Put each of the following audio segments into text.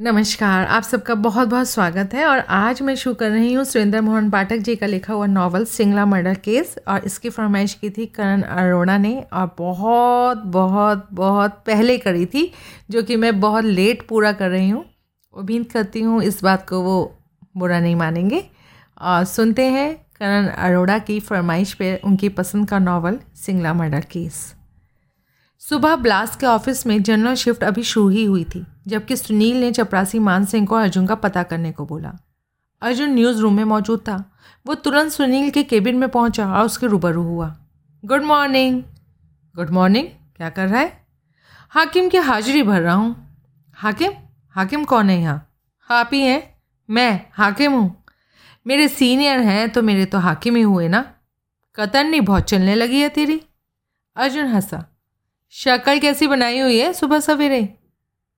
नमस्कार, आप सबका बहुत बहुत स्वागत है और आज मैं शुरू कर रही हूँ सुरेंद्र मोहन पाठक जी का लिखा हुआ नावल सिंगला मर्डर केस और इसकी फरमाइश की थी करण अरोड़ा ने और बहुत बहुत बहुत पहले करी थी, जो कि मैं बहुत लेट पूरा कर रही हूँ। उम्मीद करती हूँ इस बात को वो बुरा नहीं मानेंगे। और सुनते हैं करण अरोड़ा की फरमाइश पे उनकी पसंद का नावल सिंगला मर्डर केस सुबह ब्लास्ट के ऑफ़िस में जनरल शिफ्ट अभी शुरू ही हुई थी, जबकि सुनील ने चपरासी मान सिंह को अर्जुन का पता करने को बोला। अर्जुन न्यूज़ रूम में मौजूद था। वो तुरंत सुनील के केबिन में पहुँचा और उसके रूबरू हुआ। Good morning. गुड मॉर्निंग, क्या कर रहा है? हाकिम की हाजिरी भर रहा हूँ। हाकिम? हाकिम कौन है यहाँ? आप ही हैं। मैं हाकिम हूँ। मेरे सीनियर हैं तो मेरे तो हाकिम ही हुए ना। कतरनी बहुत चलने लगी है तेरी। अर्जुन हंसा। शक्ल कैसी बनाई हुई है? सुबह सवेरे।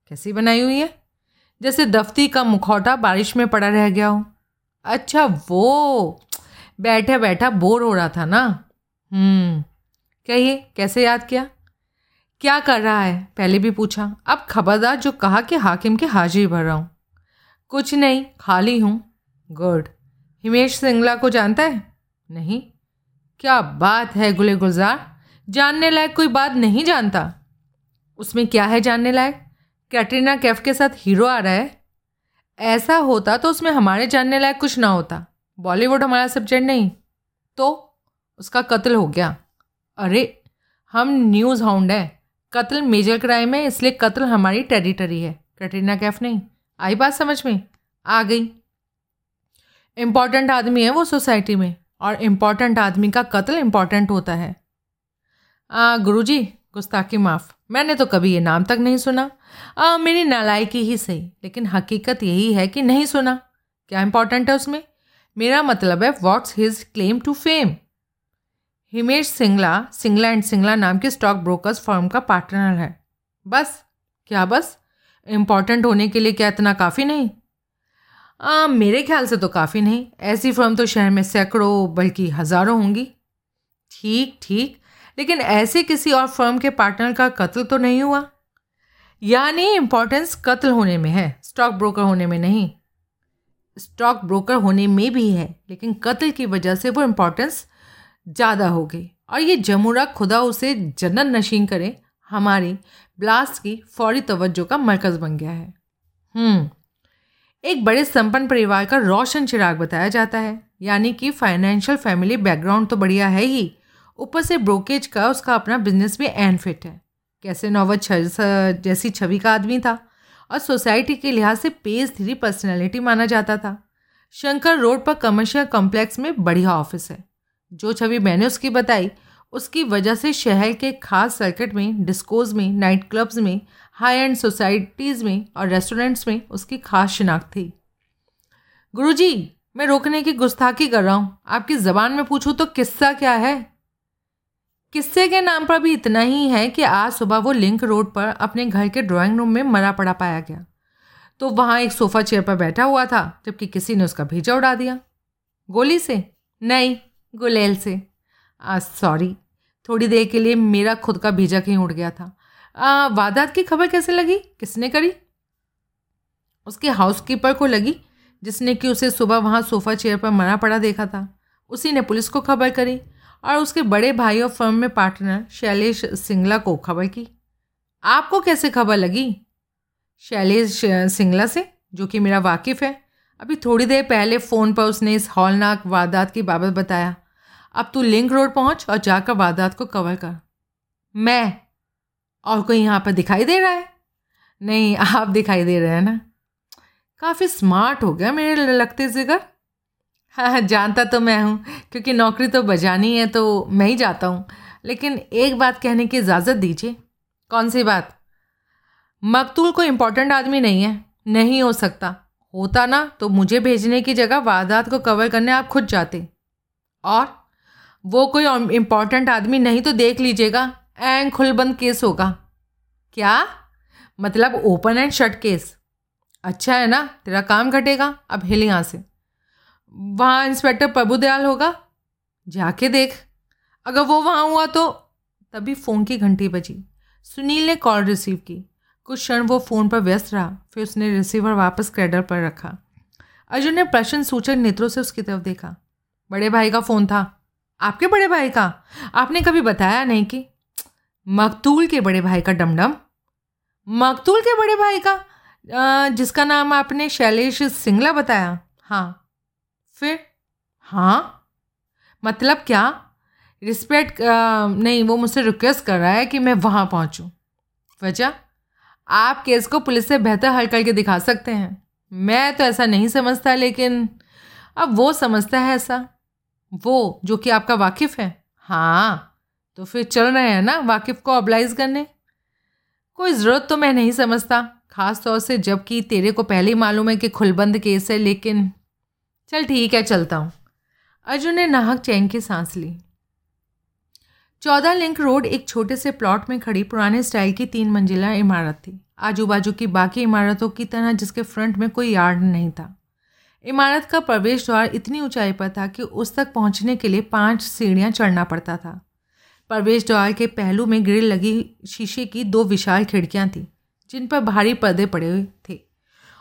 कैसी बनाई हुई है? जैसे दफ्ती का मुखौटा बारिश में पड़ा रह गया हो। अच्छा वो। बैठा बैठा बोर हो रहा था ना? हम्म। कहिए, कैसे याद किया? क्या कर रहा है? पहले भी पूछा। अब खबरदार जो कहा कि हाकिम के हाजिरी भर रहा हूँ। कुछ नहीं, खाली हूँ। गुड। हिमेश सिंगला को जानता है? नहीं। क्या बात है, गुले गुलजार। जानने लायक कोई बात नहीं जानता। उसमें क्या है जानने लायक? कैटरीना कैफ के साथ हीरो आ रहा है। ऐसा होता तो उसमें हमारे जानने लायक कुछ ना होता। बॉलीवुड हमारा सब्जेक्ट नहीं। तो उसका कत्ल हो गया। अरे, हम न्यूज़ हाउंड है। कत्ल मेजर क्राइम है, इसलिए कत्ल हमारी टेरिटरी है। कैटरीना कैफ नहीं। आई बात समझ में? आ गई। इंपॉर्टेंट आदमी है वो सोसाइटी में, और इंपॉर्टेंट आदमी का कत्ल इंपॉर्टेंट होता है। गुरुजी गुस्ताखी माफ़। मैंने तो कभी ये नाम तक नहीं सुना। आ, मेरी नालायकी ही सही लेकिन हकीकत यही है कि नहीं सुना। क्या इंपॉर्टेंट है उसमें? मेरा मतलब है what's his claim to fame Himesh Singla Singla and Singla नाम के स्टॉक ब्रोकर्स फर्म का पार्टनर है। बस क्या बस? इंपॉर्टेंट होने के लिए क्या इतना काफ़ी नहीं? आ, मेरे ख्याल से तो काफ़ी नहीं। ऐसी फर्म तो शहर में सैकड़ों बल्कि हज़ारों होंगी। ठीक ठीक लेकिन ऐसे किसी और फर्म के पार्टनर का कत्ल तो नहीं हुआ? यानी इम्पोर्टेंस कत्ल होने में है स्टॉक ब्रोकर होने में नहीं। स्टॉक ब्रोकर होने में भी है लेकिन कत्ल की वजह से वो इम्पोर्टेंस ज़्यादा हो गई। और ये जमुरा खुदा उसे जन्नत नशीन करे हमारी ब्लास्ट की फौरी तवज्जो का मरकज़ बन गया है। हम्म, एक बड़े संपन्न परिवार का रोशन चिराग बताया जाता है। यानी कि फाइनेंशियल फैमिली बैकग्राउंड तो बढ़िया है ही ऊपर से ब्रोकेज का उसका अपना बिज़नेस भी एन फिट है। कैसे नौवत जैसी छवि का आदमी था और सोसाइटी के लिहाज से पेज थ्री पर्सनैलिटी माना जाता था। शंकर रोड पर कमर्शियल कॉम्प्लेक्स में बढ़िया ऑफ़िस है। जो छवि मैंने उसकी बताई, उसकी वजह से शहर के खास सर्किट में डिस्कोज में नाइट क्लब्स में हाई एंड सोसाइटीज़ में और रेस्टोरेंट्स में उसकी खास शिनाख्त थी। गुरुजी, मैं रोकने की गुस्ताखी कर रहा हूँ। आपकी ज़बान में पूछूँ तो किस्सा क्या है? किस्से के नाम पर भी इतना ही है कि आज सुबह वो लिंक रोड पर अपने घर के ड्राइंग रूम में मरा पड़ा पाया गया। तो वहाँ एक सोफ़ा चेयर पर बैठा हुआ था जबकि किसी ने उसका भेजा उड़ा दिया। गोली से? नहीं गुलेल से। सॉरी थोड़ी देर के लिए मेरा खुद का भेजा कहीं उड़ गया था। आ, वादात की खबर कैसे लगी? किसने करी? उसके हाउसकीपर को लगी जिसने कि उसे सुबह वहाँ सोफ़ा चेयर पर मरा पड़ा देखा था। उसी ने पुलिस को खबर करी। और उसके बड़े भाई और फर्म में पार्टनर शैलेश सिंगला को खबर की। आपको कैसे खबर लगी? शैलेश सिंगला से, जो कि मेरा वाकिफ़ है। अभी थोड़ी देर पहले फ़ोन पर उसने इस हॉलनाक वारदात की बाबत बताया। अब तू लिंक रोड पहुँच और जाकर वारदात को कवर कर। मैं? और कोई यहाँ पर दिखाई दे रहा है? नहीं, आप दिखाई दे रहे हैं ना? काफ़ी स्मार्ट हो गया मेरे लगते जिगर। हाँ जानता तो मैं हूँ, क्योंकि नौकरी तो बजानी है तो मैं ही जाता हूँ। लेकिन एक बात कहने की इजाज़त दीजिए। कौन सी बात? मकतूल कोई इम्पोर्टेंट आदमी नहीं है, नहीं हो सकता। होता ना तो मुझे भेजने की जगह वारदात को कवर करने आप खुद जाते। और वो कोई इम्पोर्टेंट आदमी नहीं तो देख लीजिएगा एंड खुलबंद केस होगा। क्या? मतलब ओपन एंड शट केस अच्छा है ना, तेरा काम घटेगा, अब हिल यहाँ से। वहाँ इंस्पेक्टर प्रभुदयाल होगा? जाके देख। अगर वो वहाँ हुआ तो? तभी फ़ोन की घंटी बजी। सुनील ने कॉल रिसीव की। कुछ क्षण वो फ़ोन पर व्यस्त रहा, फिर उसने रिसीवर वापस क्रेडल पर रखा। अर्जुन ने प्रश्न सूचक नेत्रों से उसकी तरफ़ देखा। बड़े भाई का फ़ोन था। आपके बड़े भाई का? आपने कभी बताया नहीं कि? मकतूल के बड़े भाई का डमडम। मकतूल के बड़े भाई का? जिसका नाम आपने शैलेश सिंगला बताया। हाँ फिर? हाँ। मतलब क्या? रिस्पेक्ट नहीं, वो मुझसे रिक्वेस्ट कर रहा है कि मैं वहाँ पहुँचूँ। वजह? आप केस को पुलिस से बेहतर हल करके दिखा सकते हैं। मैं तो ऐसा नहीं समझता, लेकिन अब वो समझता है ऐसा। वो, जो कि आपका वाकिफ़ है। हाँ तो फिर चल रहे हैं ना वाकिफ़ को ऑबलाइज करने? कोई ज़रूरत तो मैं नहीं समझता। ख़ास तौर से जबकि तेरे को पहले ही मालूम है कि खुलबंद केस है, लेकिन चल ठीक है, चलता हूँ। अर्जुन ने नाहक चैन की सांस ली। चौदह लिंक रोड एक छोटे से प्लॉट में खड़ी पुराने स्टाइल की तीन मंजिला इमारत थी। आजू बाजू की बाकी इमारतों की तरह जिसके फ्रंट में कोई यार्ड नहीं था। इमारत का प्रवेश द्वार इतनी ऊंचाई पर था कि उस तक पहुँचने के लिए पाँच सीढ़ियाँ चढ़ना पड़ता था। प्रवेश द्वार के पहलू में ग्रिल लगी शीशे की दो विशाल खिड़कियाँ थीं, जिन पर भारी पर्दे पड़े हुए थे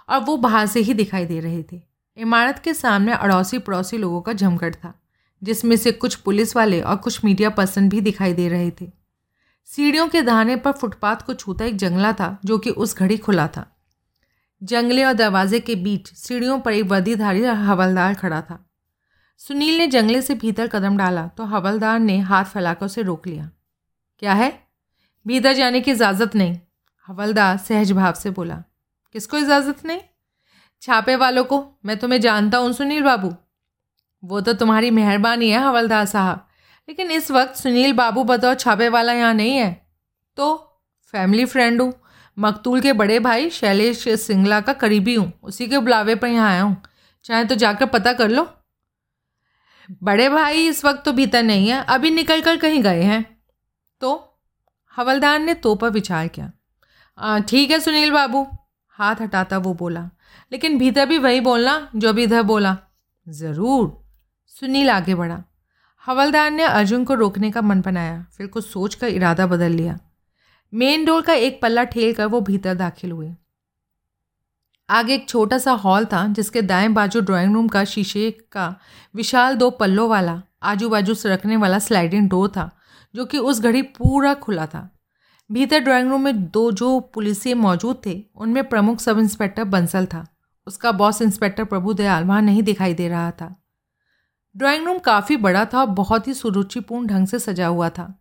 और वो बाहर से ही दिखाई दे रहे थे। इमारत के सामने अड़ोसी पड़ोसी लोगों का जमघट था, जिसमें से कुछ पुलिस वाले और कुछ मीडिया पर्सन भी दिखाई दे रहे थे। सीढ़ियों के दहाने पर फुटपाथ को छूता एक जंगला था, जो कि उस घड़ी खुला था। जंगले और दरवाजे के बीच सीढ़ियों पर एक वर्दीधारी हवलदार खड़ा था। सुनील ने जंगले से भीतर कदम डाला तो हवलदार ने हाथ फैलाकर उसे रोक लिया। क्या है? भीतर जाने की इजाज़त नहीं, हवलदार सहज भाव से बोला। किसको इजाज़त नहीं? छापे वालों को? मैं तुम्हें जानता हूँ, सुनील बाबू। वो तो तुम्हारी मेहरबानी है, हवलदार साहब। लेकिन इस वक्त सुनील बाबू बतौर छापे वाला यहाँ नहीं है। तो फैमिली फ्रेंड हूँ। मकतूल के बड़े भाई शैलेश सिंगला का करीबी हूँ। उसी के बुलावे पर यहाँ आया हूँ। चाहे तो जाकर पता कर लो। बड़े भाई इस वक्त तो भीतर नहीं है, अभी निकल कर कहीं गए हैं। तो हवलदार ने तो पर विचार किया। ठीक है, सुनील बाबू। हाथ हटाता वो बोला। लेकिन भीतर भी वही बोलना जो भी इधर बोला। ज़रूर। सुनील आगे बढ़ा। हवलदार ने अर्जुन को रोकने का मन बनाया, फिर कुछ सोच कर इरादा बदल लिया। मेन डोर का एक पल्ला ठेल कर वो भीतर दाखिल हुए। आगे एक छोटा सा हॉल था, जिसके दाएँ बाजू ड्राइंग रूम का शीशे का विशाल दो पल्लों वाला आजू बाजू से रखने वाला स्लाइडिंग डोर था, जो कि उस घड़ी पूरा खुला था। भीतर ड्राइंग रूम में दो जो पुलिसिए मौजूद थे, उनमें प्रमुख सब इंस्पेक्टर बंसल था। उसका बॉस इंस्पेक्टर प्रभु दयाल वहाँ नहीं दिखाई दे रहा था। ड्राइंग रूम काफ़ी बड़ा था और बहुत ही सुरुचिपूर्ण ढंग से सजा हुआ था।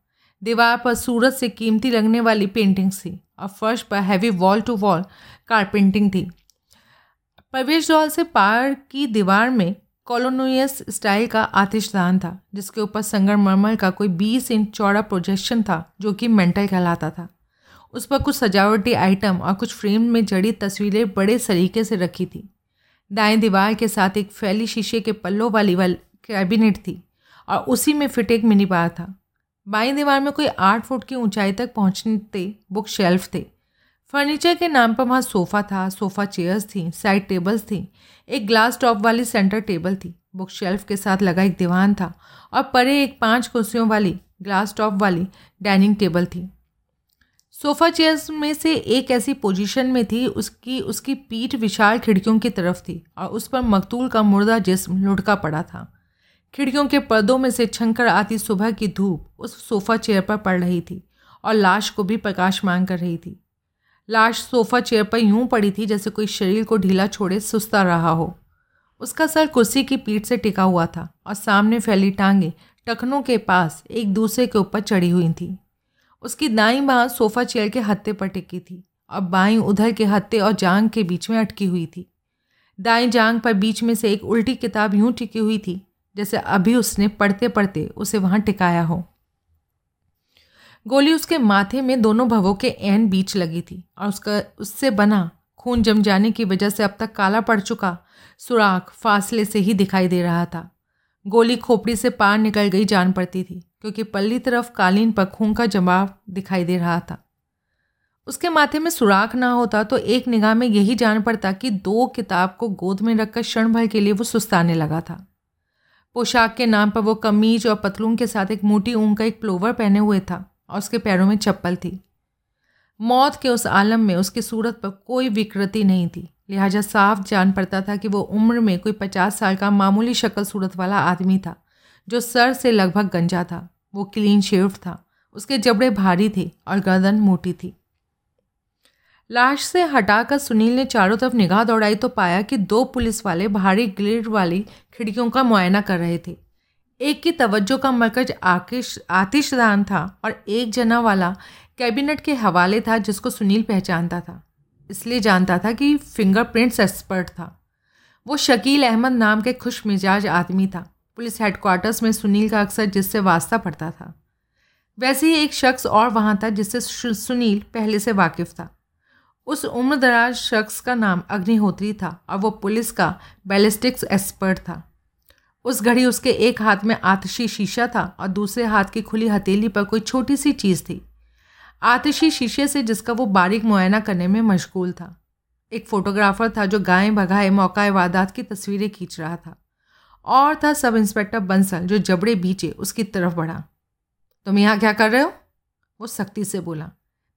दीवार पर सूरज से कीमती लगने वाली पेंटिंग्स थी और फर्श पर heavy wall to wall carpeting थी। प्रवेश द्वार से पार की दीवार में कॉलोनियस स्टाइल का आतिशदान था, जिसके ऊपर संगमरमर का कोई 20 इंच चौड़ा प्रोजेक्शन था, जो कि मेंटल कहलाता था। उस पर कुछ सजावटी आइटम और कुछ फ्रेम में जड़ी तस्वीरें बड़े सलीके से रखी थी। दाएँ दीवार के साथ एक फैली शीशे के पल्लों वाली वाल कैबिनेट थी और उसी में फिट एक मिनी बार था। बाई दीवार में कोई आठ फुट की ऊंचाई तक पहुँचते बुक शेल्फ थे। फर्नीचर के नाम पर वहाँ सोफ़ा था, सोफ़ा चेयर्स थी, साइड टेबल्स थी, एक ग्लास टॉप वाली सेंटर टेबल थी बुक शेल्फ के साथ लगा एक दीवान था और परे एक पाँच कुर्सियों वाली, ग्लास टॉप वाली डाइनिंग टेबल थी। सोफ़ा चेयर्स में से एक ऐसी पोजीशन में थी, उसकी उसकी पीठ विशाल खिड़कियों की तरफ़ थी और उस पर मकतूल का मुर्दा जिस्म लुढ़का पड़ा था। खिड़कियों के पर्दों में से छंकर आती सुबह की धूप उस सोफ़ा चेयर पर पड़ रही थी और लाश को भी प्रकाश मांग कर रही थी। लाश सोफ़ा चेयर पर यूँ पड़ी थी जैसे कोई शरीर को ढीला छोड़े सुस्ता रहा हो। उसका सर कुर्सी की पीठ से टिका हुआ था और सामने फैली टांगे टखनों के पास एक दूसरे के ऊपर चढ़ी हुई थी। उसकी दाई बाँ सोफ़ा चेयर के हत्ते पर टिकी थी और बाई उधर के हत्ते और जांग के बीच में अटकी हुई थी। दाई जांग पर बीच में से एक उल्टी किताब यूँ टिकी हुई थी जैसे अभी उसने पढ़ते पढ़ते उसे वहाँ टिकाया हो। गोली उसके माथे में दोनों भवों के एन बीच लगी थी और उसका, उससे बना खून जम जाने की वजह से अब तक काला पड़ चुका, सुराख फासले से ही दिखाई दे रहा था। गोली खोपड़ी से पार निकल गई जान पड़ती थी, क्योंकि पल्ली तरफ़ कालीन पर खून का जमाव दिखाई दे रहा था। उसके माथे में सुराख ना होता तो एक निगाह में यही जान पड़ता कि दो किताब को गोद में रखकर क्षण भर के लिए वो सुस्ताने लगा था। पोशाक के नाम पर वो कमीज और पतलून के साथ एक मोटी ऊन का एक प्लोवर पहने हुए था। और उसके पैरों में चप्पल थी। मौत के उस आलम में उसकी सूरत पर कोई विकृति नहीं थी। लिहाजा साफ़ जान पड़ता था कि वो उम्र में कोई पचास साल का मामूली शक्ल सूरत वाला आदमी था, जो सर से लगभग गंजा था। वो क्लीन शेव था, उसके जबड़े भारी थे और गर्दन मोटी थी। लाश से हटाकर सुनील ने चारों तरफ़ निगाह दौड़ाई तो पाया कि दो पुलिस वाले भारी ग्रिड वाली खिड़कियों का मुआयना कर रहे थे। एक की तवज्जो का मरकज आकिश आतिशदान था और एक जना वाला कैबिनेट के हवाले था जिसको सुनील पहचानता था। इसलिए जानता था कि फिंगरप्रिंट्स एक्सपर्ट था। वो शकील अहमद नाम के खुश मिजाज आदमी था। पुलिस हेडक्वार्टर्स में सुनील का अक्सर जिससे वास्ता पड़ता था। वैसे ही एक शख्स और वहाँ था जिससे सुनील पहले से वाकिफ़ था। उस उम्रदराज शख्स का नाम अग्निहोत्री था और वो पुलिस का बैलिस्टिक्स एक्सपर्ट था। उस घड़ी उसके एक हाथ में आतशी शीशा था और दूसरे हाथ की खुली हथेली पर कोई छोटी सी चीज़ थी। आतशी शीशे से जिसका वो बारीक मुआयना करने में मशगूल था। एक फ़ोटोग्राफ़र था जो गायें भगाए मौका वारदात की तस्वीरें खींच रहा था। और था सब इंस्पेक्टर बंसल जो जबड़े बीचे उसकी तरफ़ बढ़ा। तुम यहाँ क्या कर रहे हो? वो सख्ती से बोला।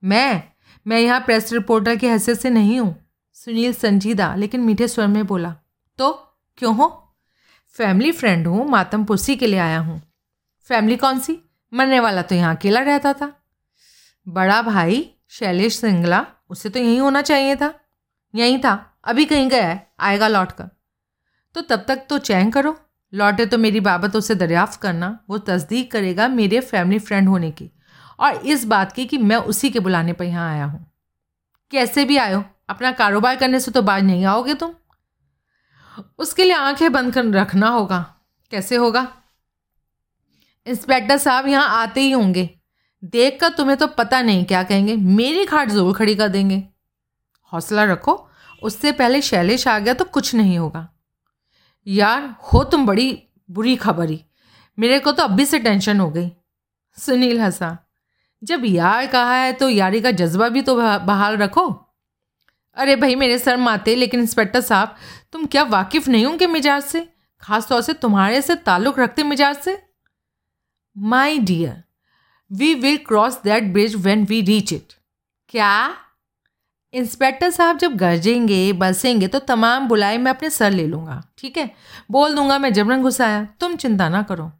मैं? मैं यहाँ प्रेस रिपोर्टर की हैसियत से नहीं हूँ, सुनील संजीदा लेकिन मीठे स्वर में बोला। तो? क्यों हो? फैमिली फ्रेंड हूँ मातम पुस्सी के लिए आया हूँ। फैमिली कौन सी? मरने वाला तो यहाँ अकेला रहता था। बड़ा भाई, शैलेश सिंगला, उसे तो यहीं होना चाहिए था। यहीं था, अभी कहीं गया है, आएगा लौट कर तो तब तक तो चैन करो। लौटे तो मेरी बाबत उसे दरियाफ्त करना, वो तस्दीक करेगा मेरे फैमिली फ्रेंड होने की। और इस बात की कि मैं उसी के बुलाने पर यहाँ आया हूँ। कैसे भी आयो, अपना कारोबार करने से तो बाज नहीं आओगे तुम। उसके लिए आँखें बंद कर रखना होगा। कैसे होगा? इंस्पेक्टर साहब यहाँ आते ही होंगे। देख कर तुम्हें तो पता नहीं क्या कहेंगे। मेरी खाट ज़रूर खड़ी कर देंगे। हौसला रखो, उससे पहले शैलेश आ गया तो कुछ नहीं होगा। यार, हो तुम बड़ी बुरी खबर। ही मेरे को तो अभी से टेंशन हो गई। सुनील हंसा, जब यार कहा है तो यारी का जज्बा भी तो बहाल रखो। अरे भाई, मेरे सर माते, लेकिन इंस्पेक्टर साहब, तुम क्या वाकिफ़ नहीं होंगे मिजाज से? खास तौर से तुम्हारे से ताल्लुक़ रखते मिजाज से? My dear we will cross that bridge when we reach it क्या? इंस्पेक्टर साहब जब गरजेंगे बसेंगे तो तमाम बुलाए मैं अपने सर ले लूँगा, ठीक है? बोल दूँगा मैं जबरन घुसाया, तुम चिंता ना करो।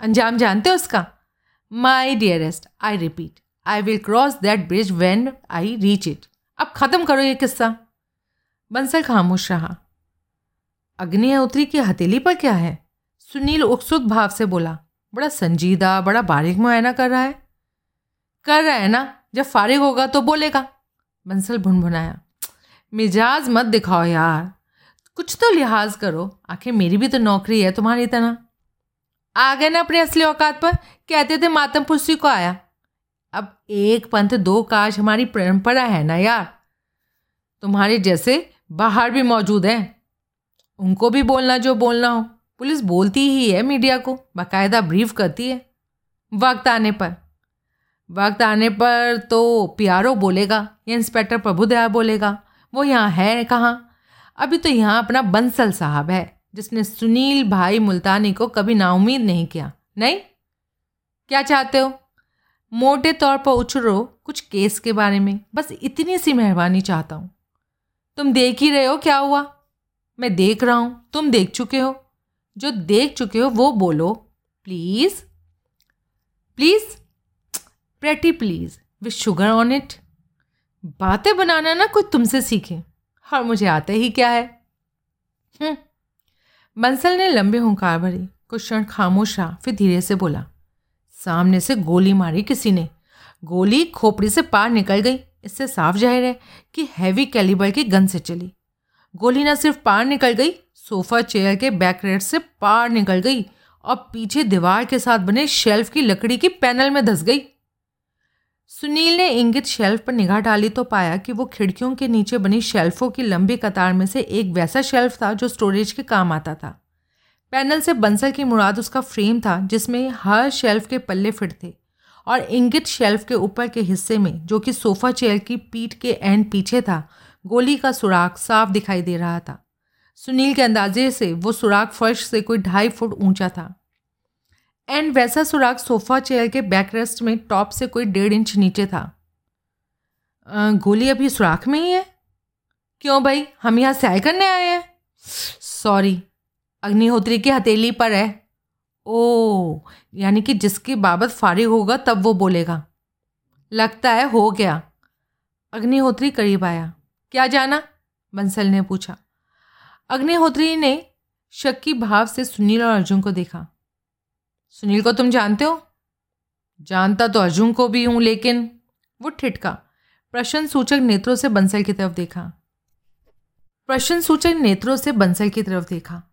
अंजाम जानते हो उसका? My dearest I repeat I will cross that bridge when I reach it अब ख़त्म करो ये किस्सा। बंसल खामोश रहा। अग्निहोत्री की हथेली पर क्या है? सुनील उत्सुक भाव से बोला, बड़ा संजीदा, बड़ा बारीक मुआयना कर रहा है। कर रहा है ना? जब फारिग होगा तो बोलेगा। बंसल भुनभुनाया, मिजाज मत दिखाओ यार। कुछ तो लिहाज करो। आखिर मेरी भी तो नौकरी है तुम्हारी तरह। आ गए ना अपने असली औकात पर? कहते थे मातम पुष्टि को आया। अब एक पंथ, दो काश हमारी परंपरा है ना यार? तुम्हारे जैसे बाहर भी मौजूद हैं। उनको भी बोलना जो बोलना हो। पुलिस बोलती ही है मीडिया को, बाकायदा ब्रीफ करती है। वक्त आने पर। वक्त आने पर तो पियारो बोलेगा, या इंस्पेक्टर प्रभुदया बोलेगा, वो यहाँ है कहाँ? अभी तो यहाँ अपना बंसल साहब है, जिसने सुनील भाई मुल्तानी को कभी नाउमीद नहीं किया। नहीं? क्या चाहते हो? मोटे तौर पर उछरो कुछ केस के बारे में। बस इतनी सी मेहरबानी चाहता हूँ। तुम देख ही रहे हो क्या हुआ? मैं देख रहा हूँ। तुम देख चुके हो। जो देख चुके हो वो बोलो। Please. Please. Pretty, please. With sugar on it. बातें बनाना ना कोई तुमसे सीखे। और मुझे आता ही क्या है? हम्म। बंसल ने लंबे हुंकार भरी, कुछ क्षण खामोश रहा, फिर धीरे से बोला। सामने से गोली मारी किसी ने। गोली खोपड़ी से पार निकल गई। इससे साफ़ ज़ाहिर है कि हैवी कैलिबर की गन से चली। गोली न सिर्फ़ पार निकल गई सोफ़ा चेयर के बैक रेट से पार निकल गई और पीछे दीवार के साथ बने शेल्फ की लकड़ी की पैनल में धस गई। सुनील ने इंगित शेल्फ पर निगाह डाली तो पाया कि वो खिड़कियों के नीचे बनी शेल्फों की लंबी कतार में से एक वैसा शेल्फ था जो स्टोरेज के काम आता था। पैनल से बंसल की मुराद उसका फ्रेम था, जिसमें हर शेल्फ के पल्ले फिट थे और इंगित शेल्फ के ऊपर के हिस्से में, जो कि सोफ़ा चेयर की पीठ के एंड पीछे था, गोली का सुराख साफ़ दिखाई दे रहा था। सुनील के अंदाजे से वो सुराख फर्श से कोई ढाई फुट ऊँचा था। एंड वैसा सुराख सोफ़ा चेयर के बैकरेस्ट में टॉप से कोई डेढ़ इंच नीचे था। गोली अभी सुराख में ही है? क्यों भाई? हम यहाँ सैर करने आए हैं। सॉरी। अग्निहोत्री की हथेली पर है। ओ, यानी कि जिसकी बाबत फारिग होगा, तब वो बोलेगा। लगता है हो गया। अग्निहोत्री करीब आया। क्या जाना? बंसल ने पूछा। अग्निहोत्री ने शक्की भाव से सुनील और अर्जुन को देखा। सुनील को तुम जानते हो? जानता तो अर्जुन को भी हूँ, लेकिन वो ठिटका प्रश्न सूचक नेत्रों से बंसल की तरफ़ देखा। प्रश्न सूचक नेत्रों से बंसल की तरफ़ देखा।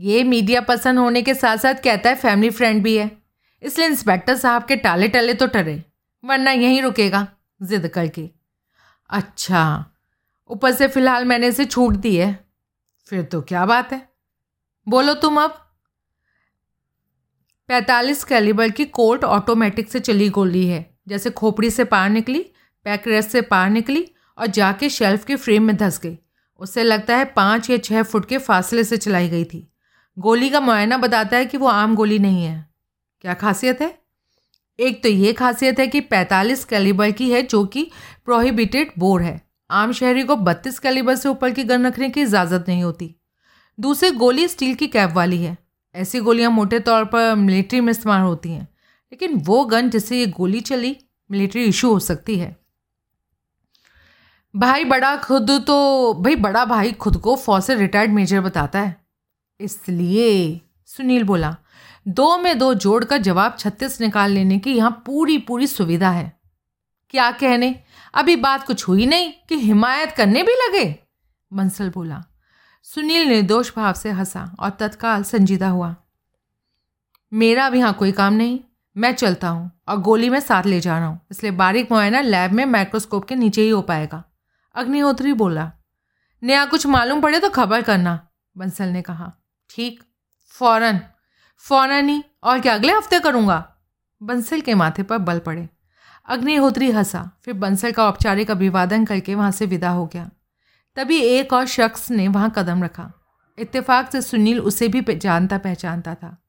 ये मीडिया पसंद होने के साथ साथ कहता है फैमिली फ्रेंड भी है। इसलिए इंस्पेक्टर साहब के टाले टले तो टरे, वरना यहीं रुकेगा जिद करके। अच्छा ऊपर से फ़िलहाल मैंने इसे छूट दी है। फिर तो क्या बात है? बोलो तुम अब। पैंतालीस कैलिबर की कोल्ट ऑटोमेटिक से चली गोली है। जैसे खोपड़ी से पार निकली पैकरेस से पार निकली और जाके शेल्फ के फ्रेम में धस गई। उससे लगता है पाँच या छः फुट के फासले से चलाई गई थी। गोली का मुआयना बताता है कि वो आम गोली नहीं है। क्या खासियत है? एक तो ये खासियत है कि 45 कैलिबर की है, जो कि प्रोहिबिटेड बोर है। आम शहरी को 32 कैलिबर से ऊपर की गन रखने की इजाज़त नहीं होती। दूसरी, गोली स्टील की कैप वाली है। ऐसी गोलियाँ मोटे तौर पर मिलिट्री में इस्तेमाल होती हैं, लेकिन वो गन जिससे ये गोली चली, मिलिट्री इशू हो सकती है। भाई बड़ा खुद तो भाई बड़ा भाई खुद को फौज से रिटायर्ड मेजर बताता है। इसलिए, सुनील बोला, दो में दो जोड़कर जवाब छत्तीस निकाल लेने की यहाँ पूरी पूरी सुविधा है। क्या कहने? अभी बात कुछ हुई नहीं कि हिमायत करने भी लगे? बंसल बोला। सुनील निर्दोष भाव से हंसा और तत्काल संजीदा हुआ। मेरा अभी यहाँ कोई काम नहीं। मैं चलता हूँ और गोली में साथ ले जा रहा हूँ, इसलिए बारीक मुआयना लैब में माइक्रोस्कोप के नीचे ही हो पाएगा। अग्निहोत्री बोला। नया कुछ मालूम पड़े तो खबर करना, बंसल ने कहा। ठीक, फ़ौरन। फ़ौरन ही, और क्या, अगले हफ़्ते करूँगा? बंसल के माथे पर बल पड़े। अग्निहोत्री हंसा, फिर बंसल का औपचारिक अभिवादन करके वहाँ से विदा हो गया। तभी एक और शख्स ने वहाँ कदम रखा। इत्तेफाक से सुनील उसे भी जानता पहचानता था।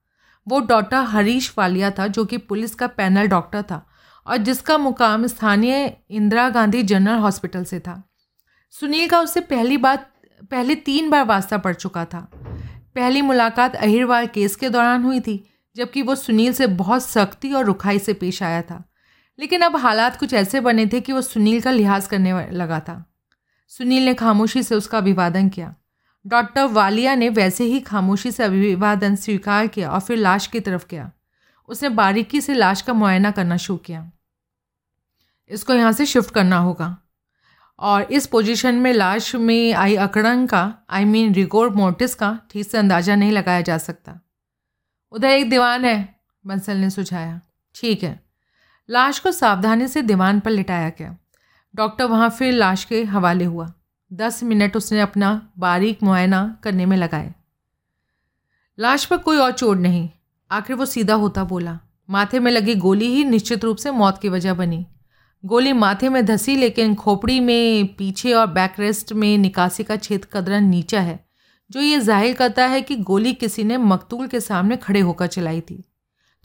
वो डॉक्टर हरीश वालिया था, जो कि पुलिस का पैनल डॉक्टर था, और जिसका मुकाम स्थानीय इंदिरा गांधी जनरल हॉस्पिटल से था। सुनील का उससे पहली बार पहले तीन बार वास्ता पड़ चुका था। पहली मुलाकात अहिरवाल केस के दौरान हुई थी, जबकि वो सुनील से बहुत सख्ती और रुखाई से पेश आया था। लेकिन अब हालात कुछ ऐसे बने थे कि वो सुनील का लिहाज करने लगा था। सुनील ने खामोशी से उसका अभिवादन किया। डॉक्टर वालिया ने वैसे ही खामोशी से अभिवादन स्वीकार किया और फिर लाश की तरफ़ गया। उसने बारीकी से लाश का मुआयना करना शुरू किया। इसको यहाँ से शिफ्ट करना होगा। और इस पोजीशन में लाश में आई अकड़न का आई मीन रिकॉर्ड मोर्टिस का ठीक से अंदाज़ा नहीं लगाया जा सकता। उधर एक दीवान है, बंसल ने सुझाया। ठीक है। लाश को सावधानी से दीवान पर लिटाया गया। डॉक्टर वहाँ फिर लाश के हवाले हुआ। दस मिनट उसने अपना बारीक मुआयना करने में लगाए। लाश पर कोई और चोट नहीं। आखिर वो सीधा होता बोला। माथे में लगी गोली ही निश्चित रूप से मौत की वजह बनी। गोली माथे में धसी, लेकिन खोपड़ी में पीछे और बैकरेस्ट में निकासी का छेद कदरा नीचा है, जो ये ज़ाहिर करता है कि गोली किसी ने मकतूल के सामने खड़े होकर चलाई थी,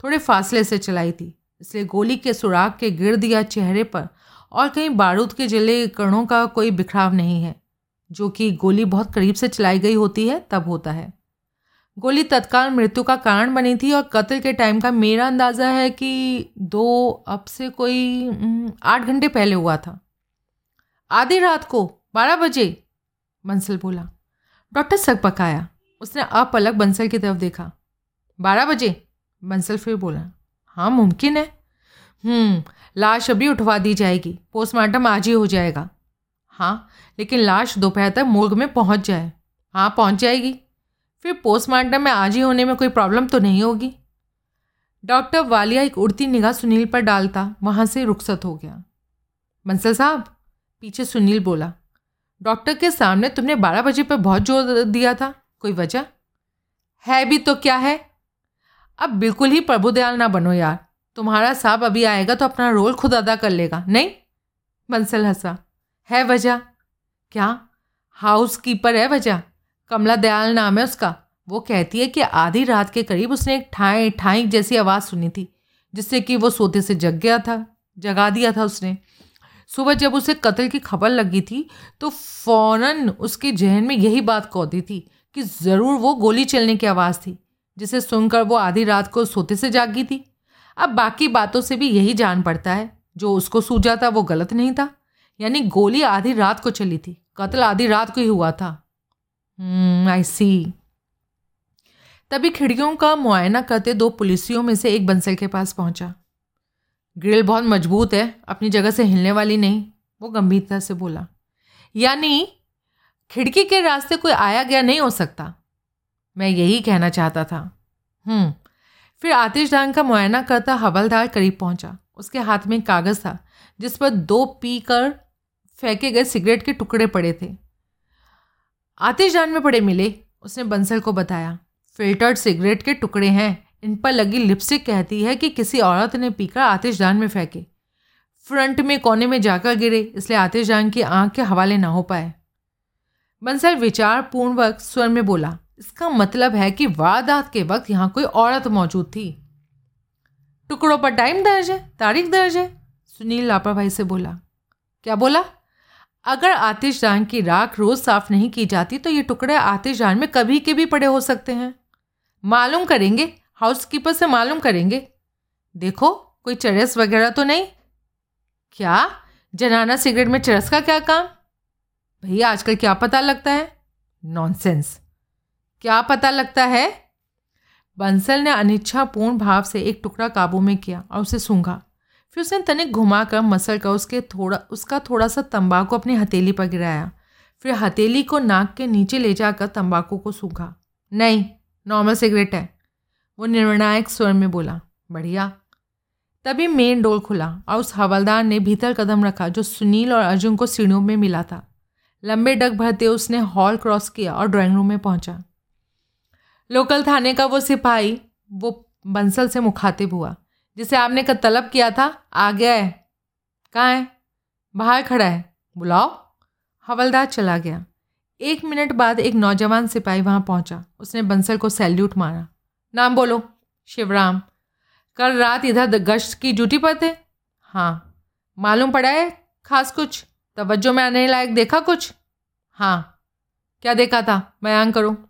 थोड़े फासले से चलाई थी। इसलिए गोली के सुराग के गिर्द या चेहरे पर और कहीं बारूद के जले कणों का कोई बिखराव नहीं है। जो कि गोली बहुत करीब से चलाई गई होती है, तब होता है। गोली तत्काल मृत्यु का कारण बनी थी और कत्ल के टाइम का मेरा अंदाज़ा है कि दो, अब से कोई आठ घंटे पहले हुआ था। आधी रात को बारह बजे, बंसल बोला। डॉक्टर सक पकाया। उसने अपलग बंसल की तरफ़ देखा। बारह बजे, बंसल फिर बोला। हाँ मुमकिन है। लाश अभी उठवा दी जाएगी। पोस्टमार्टम आज ही हो जाएगा। हाँ लेकिन लाश दोपहर तक मुर्ग में पहुँच जाए। हाँ पहुँच जाएगी। फिर पोस्टमार्टम में आज ही होने में कोई प्रॉब्लम तो नहीं होगी? डॉक्टर वालिया एक उड़ती निगाह सुनील पर डालता, वहाँ से रुखसत हो गया। बंसल साहब, पीछे सुनील बोला डॉक्टर के सामने तुमने बारह बजे पर बहुत ज़ोर दिया था, कोई वजह? है भी तो क्या है? अब बिल्कुल ही प्रभुदयाल ना बनो यार। तुम्हारा साहब अभी आएगा तो अपना रोल खुद अदा कर लेगा, नहीं? बंसल हंसा, है वजह? क्या? हाउस कीपर है वजह? कमला दयाल नाम है उसका। वो कहती है कि आधी रात के करीब उसने एक ठाई ठाई जैसी आवाज़ सुनी थी, जिससे कि वो सोते से जग गया था, जगा दिया था उसने। सुबह जब उसे कत्ल की खबर लगी थी तो फ़ौरन उसके जहन में यही बात कौदी थी कि ज़रूर वो गोली चलने की आवाज़ थी, जिसे सुनकर वो आधी रात को सोते से जागी थी। अब बाकी बातों से भी यही जान पड़ता है, जो उसको सूझा था वो गलत नहीं था। यानी गोली आधी रात को चली थी, कत्ल आधी रात को ही हुआ था। आई hmm, सी तभी खिड़कियों का मुआयना करते दो पुलिसियों में से एक बंसल के पास पहुँचा। ग्रिल बहुत मज़बूत है अपनी जगह से हिलने वाली नहीं वो गंभीरता से बोला। यानी खिड़की के रास्ते कोई आया गया नहीं हो सकता। मैं यही कहना चाहता था। हम्म फिर आतिशदान का मुआयना करता हवलदार करीब पहुँचा। उसके हाथ में कागज़ था जिस पर दो पी कर फेंके गए सिगरेट के टुकड़े पड़े थे। आतिशदान में पड़े मिले, उसने बंसल को बताया। फिल्टर्ड सिगरेट के टुकड़े हैं। इन पर लगी लिपस्टिक कहती है कि किसी औरत ने पीकर आतिशदान में फेंके। फ्रंट में कोने में जाकर गिरे, इसलिए आतिशदान की आँख के हवाले ना हो पाए। बंसल विचार पूर्वक स्वर में बोला, इसका मतलब है कि वारदात के वक्त यहाँ कोई औरत मौजूद थी। टुकड़ों पर टाइम दर्ज है, तारीख दर्ज है? सुनील लापरवाही से बोला। क्या बोला? अगर आतिशदान की राख रोज़ साफ़ नहीं की जाती तो ये टुकड़े आतिशदान में कभी के भी पड़े हो सकते हैं। मालूम करेंगे हाउसकीपर से मालूम करेंगे। देखो, कोई चरस वगैरह तो नहीं? क्या? जनाना सिगरेट में चरस का क्या काम? भैया आजकल क्या पता लगता है? नॉनसेंस क्या पता लगता है? बंसल ने अनिच्छापूर्ण भाव से एक टुकड़ा काबू में किया और उसे सूंघा। फिर उसने तनिक घुमाकर मसल कर उसके थोड़ा, उसका थोड़ा सा तंबाकू अपनी हथेली पर गिराया। फिर हथेली को नाक के नीचे ले जाकर तंबाकू को सूखा। नहीं, नॉर्मल सिगरेट है। वो निर्णायक स्वर में बोला। बढ़िया। तभी मेन डोर खुला और उस हवलदार ने भीतर कदम रखा जो सुनील और अर्जुन को सीढ़ियों में मिला था। लंबे डग भरते उसने हॉल क्रॉस किया और ड्राइंग रूम में पहुँचा। लोकल थाने का वो सिपाही, वो बंसल से मुखातिब हुआ। जिसे आपने का तलब किया था आ गया है कहाँ है? बाहर खड़ा है। बुलाओ। हवलदार चला गया। एक मिनट बाद एक नौजवान सिपाही वहाँ पहुँचा। उसने बंसल को सैल्यूट मारा। नाम बोलो। शिवराम। कल रात इधर गश्त की ड्यूटी पर थे? हाँ। मालूम पड़ा है? खास कुछ? तवज्जो में आने लायक देखा कुछ? हाँ। क्या देखा था? बयान करो।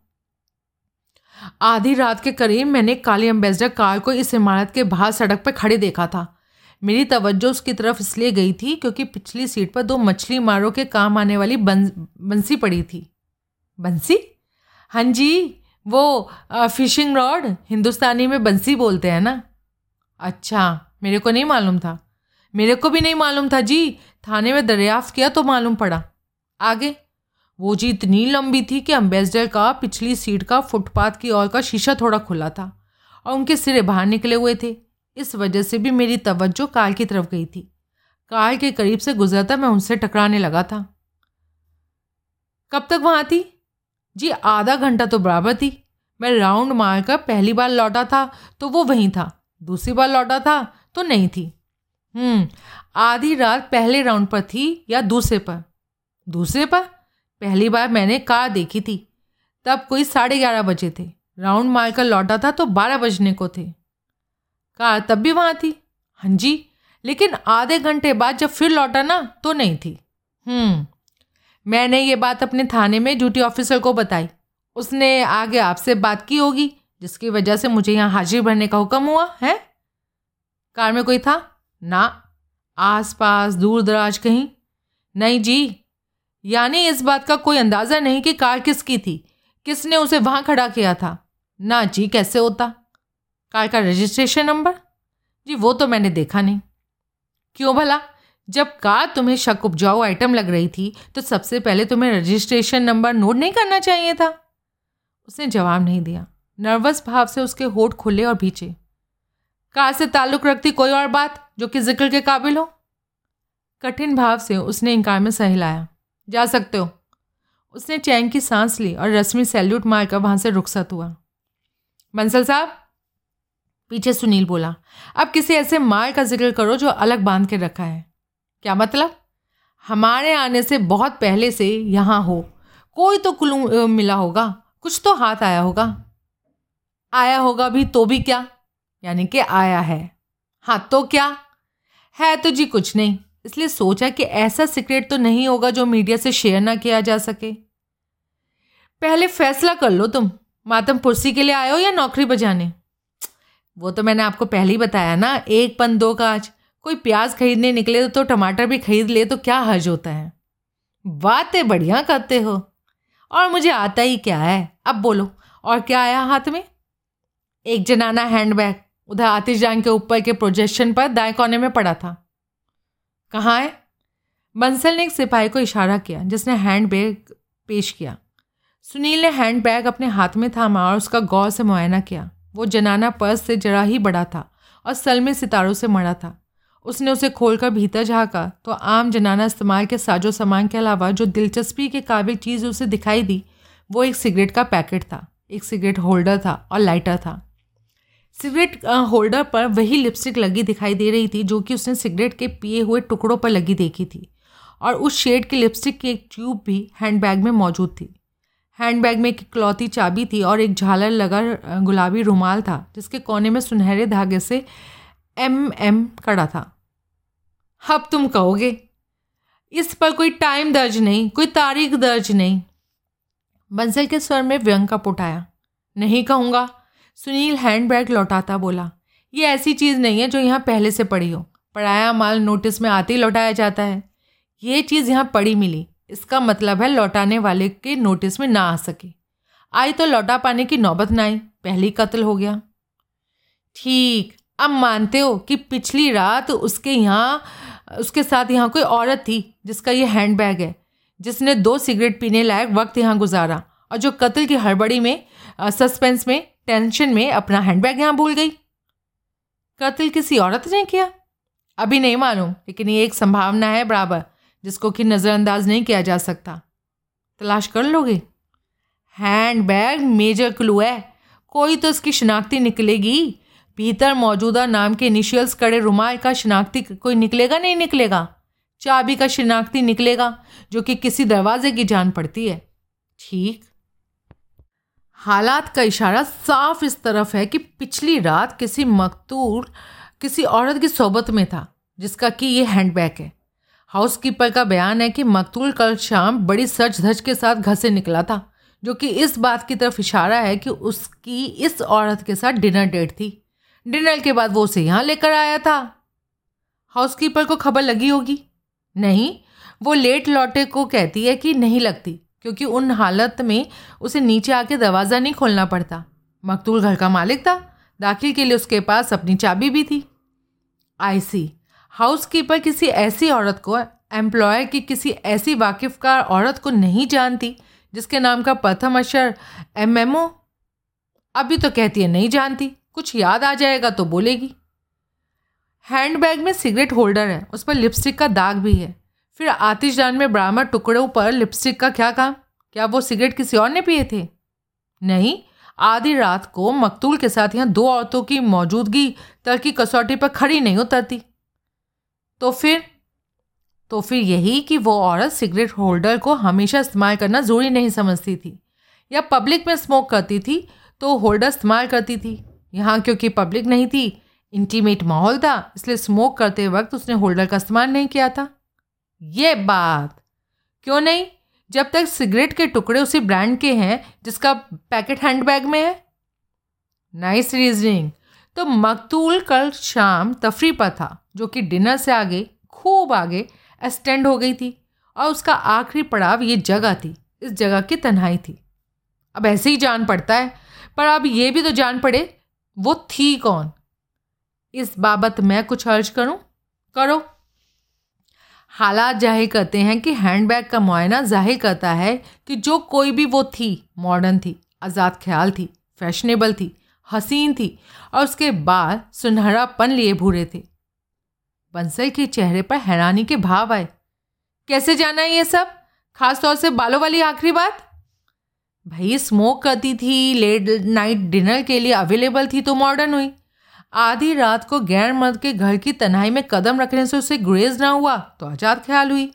आधी रात के करीब मैंने काली एम्बेसडर कार को इस इमारत के बाहर सड़क पर खड़े देखा था। मेरी तवज्जो उसकी तरफ़ इसलिए गई थी क्योंकि पिछली सीट पर दो मछली मारों के काम आने वाली बंस बंसी पड़ी थी। बंसी? हाँ जी वो आ, फिशिंग रॉड हिंदुस्तानी में बंसी बोलते हैं ना? अच्छा मेरे को नहीं मालूम था। मेरे को भी नहीं मालूम था जी। थाने में दरियाफ्त किया तो मालूम पड़ा। आगे? वो जी इतनी लंबी थी कि अम्बेसडर का, पिछली सीट का फुटपाथ की ओर का शीशा थोड़ा खुला था और उनके सिरे बाहर निकले हुए थे। इस वजह से भी मेरी तवज्जो कार की तरफ़ गई थी। कार के करीब से गुजरता मैं उनसे टकराने लगा था। कब तक वहाँ थी? जी, आधा घंटा तो बराबर थी। मैं राउंड मारकर पहली बार लौटा था तो वो वहीं था। दूसरी बार लौटा था तो नहीं थी। हम्म आधी रात पहले राउंड पर थी या दूसरे पर? दूसरे पर? पहली बार मैंने कार देखी थी। तब कोई साढ़े ग्यारह बजे थे। राउंड मारकर लौटा था तो बारह बजने को थे। कार तब भी वहाँ थी। हाँ जी, लेकिन आधे घंटे बाद जब फिर लौटा ना तो नहीं थी। हम्म मैंने ये बात अपने थाने में ड्यूटी ऑफिसर को बताई। उसने आगे आपसे बात की होगी, जिसकी वजह से मुझे यहाँ हाजिर भरने का हुक्म हुआ, है? कार में कोई था? ना। आस पास दूर दराज कहीं? नहीं जी यानी इस बात का कोई अंदाज़ा नहीं कि कार किसकी थी। किसने उसे वहाँ खड़ा किया था? ना जी, कैसे होता? कार का रजिस्ट्रेशन नंबर जी, वो तो मैंने देखा नहीं। क्यों भला? जब कार तुम्हें शक उपजाऊ आइटम लग रही थी तो सबसे पहले तुम्हें रजिस्ट्रेशन नंबर नोट नहीं करना चाहिए था। उसने जवाब नहीं दिया। नर्वस भाव से उसके होठ खुले और भीचे कार से ताल्लुक़ रखती कोई और बात जो कि ज़िक्र के काबिल हो? कठिन भाव से उसने इनकार में सहलाया। जा सकते हो। उसने चैन की सांस ली और रश्मि सैल्यूट मारकर वहाँ से रुखसत हुआ। बंसल साहब? पीछे सुनील बोला, अब किसी ऐसे माल का ज़िक्र करो जो अलग बाँध के रखा है। क्या मतलब? हमारे आने से बहुत पहले से यहाँ हो। कोई तो कुलू मिला होगा। कुछ तो हाथ आया होगा। आया होगा भी तो भी क्या? यानी कि आया है। हाँ तो क्या? है तो जी कुछ नहीं। इसलिए सोचा कि ऐसा सीक्रेट तो नहीं होगा जो मीडिया से शेयर ना किया जा सके। पहले फैसला कर लो तुम, मातम पुरसी के लिए आए हो या नौकरी बजाने वो तो मैंने आपको पहले ही बताया ना, एक पन दो काज। कोई प्याज खरीदने निकले तो टमाटर भी खरीद ले तो क्या हर्ज होता है? बातें बढ़िया करते हो। और मुझे आता ही क्या है? अब बोलो, और क्या आया हाथ में? एक जनाना हैंडबैग उधर आतिश जान के ऊपर के प्रोजेक्शन पर दाएँ कोने में पड़ा था। कहाँ है? बंसल ने एक सिपाही को इशारा किया, जिसने हैंड बैग पेश किया। सुनील ने हैंड बैग अपने हाथ में थामा और उसका गौर से मुआयना किया। वो जनाना पर्स से जरा ही बड़ा था और सल में सितारों से मड़ा था। उसने उसे खोलकर भीतर झाँका तो आम जनाना इस्तेमाल के साजो सामान के अलावा जो दिलचस्पी के काबिल चीज़ उसे दिखाई दी, वो एक सिगरेट का पैकेट था। एक सिगरेट होल्डर था और लाइटर था। सिगरेट होल्डर पर वही लिपस्टिक लगी दिखाई दे रही थी, जो कि उसने सिगरेट के पिए हुए टुकड़ों पर लगी देखी थी। और उस शेड की लिपस्टिक की एक ट्यूब भी हैंडबैग में मौजूद थी। हैंडबैग में एक क्लॉथी चाबी थी और एक झालर लगा गुलाबी रुमाल था, जिसके कोने में सुनहरे धागे से एम एम कड़ा था। अब तुम कहोगे, इस पर कोई टाइम दर्ज नहीं, कोई तारीख दर्ज नहीं। बंसल के स्वर में व्यंग का पुट आया। नहीं कहूँगा सुनील हैंडबैग लौटाता बोला, ये ऐसी चीज़ नहीं है जो यहाँ पहले से पड़ी हो। पढ़ाया माल नोटिस में आते ही लौटाया जाता है। ये चीज़ यहाँ पड़ी मिली। इसका मतलब है लौटाने वाले के नोटिस में ना आ सके। आई तो लौटा पाने की नौबत ना आई। पहली कत्ल हो गया। ठीक। अब मानते हो कि पिछली रात उसके यहाँ, उसके साथ यहाँ कोई औरत थी जिसका ये हैंड बैग है, जिसने दो सिगरेट पीने लायक वक्त यहाँ गुजारा और जो कत्ल की हड़बड़ी में सस्पेंस में टेंशन में अपना हैंडबैग यहाँ भूल गई। कत्ल किसी औरत ने किया? अभी नहीं मालूम, लेकिन ये एक संभावना है बराबर, जिसको कि नज़रअंदाज नहीं किया जा सकता। तलाश कर लोगे? हैंड बैग मेजर क्लू है। कोई तो इसकी शिनाख्ती निकलेगी। भीतर मौजूदा नाम के इनिशियल्स कड़े रुमाल का शिनाख्ती कोई निकलेगा? नहीं निकलेगा। चाबी का शिनाख्ती निकलेगा, जो कि किसी दरवाजे की जान पड़ती है। ठीक। हालात का इशारा साफ़ इस तरफ़ है कि पिछली रात किसी मकतूल किसी औरत की सोबत में था, जिसका कि ये हैंडबैग है। हाउसकीपर का बयान है कि मकतूल कल शाम बड़ी सच धज के साथ घर से निकला था, जो कि इस बात की तरफ़ इशारा है कि उसकी इस औरत के साथ डिनर डेट थी। डिनर के बाद वो उसे यहाँ लेकर आया था। हाउसकीपर को खबर लगी होगी? नहीं, वो लेट लौटे को कहती है कि नहीं लगती। क्योंकि उन हालत में उसे नीचे आके दरवाज़ा नहीं खोलना पड़ता। मकतूल घर का मालिक था। दाखिल के लिए उसके पास अपनी चाबी भी थी। आई सी हाउस कीपर किसी ऐसी औरत को एम्प्लॉय की किसी ऐसी वाकिफ़कार औरत को नहीं जानती, जिसके नाम का प्रथम अक्षर एम एम ओ अभी तो कहती है नहीं जानती। कुछ याद आ जाएगा तो बोलेगी। हैंडबैग में सिगरेट होल्डर है। उस पर लिपस्टिक का दाग भी है। फिर आतिशदान में ब्राह्मण टुकड़ों पर लिपस्टिक का क्या काम? क्या वो सिगरेट किसी और ने पिए थे? नहीं, आधी रात को मकतूल के साथ यहाँ दो औरतों की मौजूदगी, तल की कसौटी पर खड़ी नहीं उतरती। तो फिर? तो फिर यही कि वो औरत सिगरेट होल्डर को हमेशा इस्तेमाल करना ज़रूरी नहीं समझती थी। या पब्लिक में स्मोक करती थी तो होल्डर इस्तेमाल करती थी। यहाँ क्योंकि पब्लिक नहीं थी इंटीमेट माहौल था, इसलिए स्मोक करते वक्त उसने होल्डर का इस्तेमाल नहीं किया था। ये बात। क्यों नहीं? जब तक सिगरेट के टुकड़े उसी ब्रांड के हैं, जिसका पैकेट हैंडबैग में है। नाइस रीजनिंग तो मकतूल कल शाम तफरी पर था, जो कि डिनर से आगे, खूब आगे एक्सटेंड हो गई थी, और उसका आखिरी पड़ाव ये जगह थी, इस जगह की तन्हाई थी। अब ऐसे ही जान पड़ता है, पर अब ये भी तो जान पड़े, वो थी कौन? इस बाबत मैं कुछ अर्ज़ करूँ? करो। हालात ज़ाहिर करते हैं कि हैंडबैग का मुआयना ज़ाहिर करता है कि जो कोई भी वो थी मॉडर्न थी, आज़ाद ख्याल थी फैशनेबल थी, हसीन थी और उसके बाद सुनहरापन लिए भूरे थे। बंसल के चेहरे पर हैरानी के भाव आए। कैसे जाना है ये सब? खास तौर से बालों वाली आखिरी बात? भाई स्मोक करती थी लेट नाइट डिनर के लिए अवेलेबल थी तो मॉडर्न हुई। आधी रात को गैर मर्द के घर की तनाई में कदम रखने से उसे ग्रेज ना हुआ तो आज़ाद ख्याल हुई।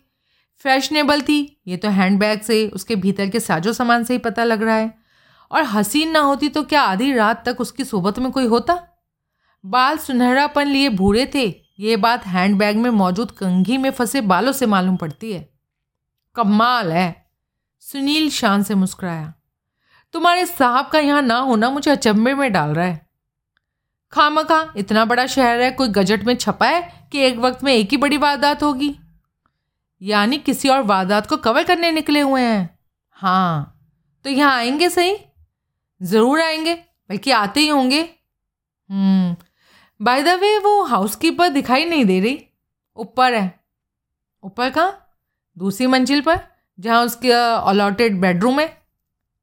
फैशनेबल थी, ये तो हैंडबैग से, उसके भीतर के साजो सामान से ही पता लग रहा है। और हसीन ना होती तो क्या आधी रात तक उसकी सोबत में कोई होता? बाल सुनहरापन लिए भूरे थे, ये बात हैंडबैग में मौजूद कंघी में फंसे बालों से मालूम पड़ती है। कमाल है, सुनील शान से मुस्कुराया। तुम्हारे साहब का यहाँ ना होना मुझे अचंभे में डाल रहा है। खाम खा, इतना बड़ा शहर है, कोई गजट में छपा है कि एक वक्त में एक ही बड़ी वारदात होगी? यानी किसी और वारदात को कवर करने निकले हुए हैं। हाँ तो यहाँ आएँगे सही? ज़रूर आएँगे, बल्कि आते ही होंगे। बाय द वे वो हाउसकीपर दिखाई नहीं दे रही। ऊपर है। ऊपर कहाँ? दूसरी मंजिल पर, जहाँ उसके अलॉटेड बेडरूम है।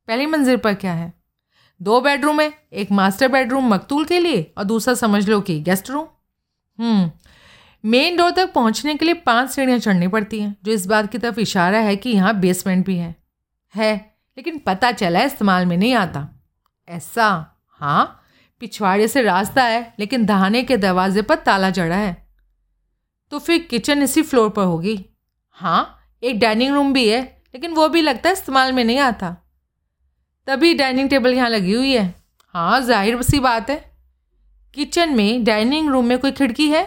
पहली मंजिल पर क्या है? दो बेडरूम है, एक मास्टर बेडरूम मकतूल के लिए और दूसरा समझ लो कि गेस्ट रूम मेन डोर तक पहुँचने के लिए पाँच सीढ़ियाँ चढ़नी पड़ती हैं, जो इस बात की तरफ़ इशारा है कि यहाँ बेसमेंट भी है। है, लेकिन पता चला इस्तेमाल में नहीं आता। ऐसा हाँ पिछवाड़े से रास्ता है, लेकिन दहाने के दरवाजे पर ताला जड़ा है। तो फिर किचन इसी फ्लोर पर होगी। हाँ एक डाइनिंग रूम भी है, लेकिन वो भी लगता है इस्तेमाल में नहीं आता। तभी डाइनिंग टेबल यहाँ लगी हुई है। हाँ ज़ाहिर सी बात है। किचन में डाइनिंग रूम में कोई खिड़की है?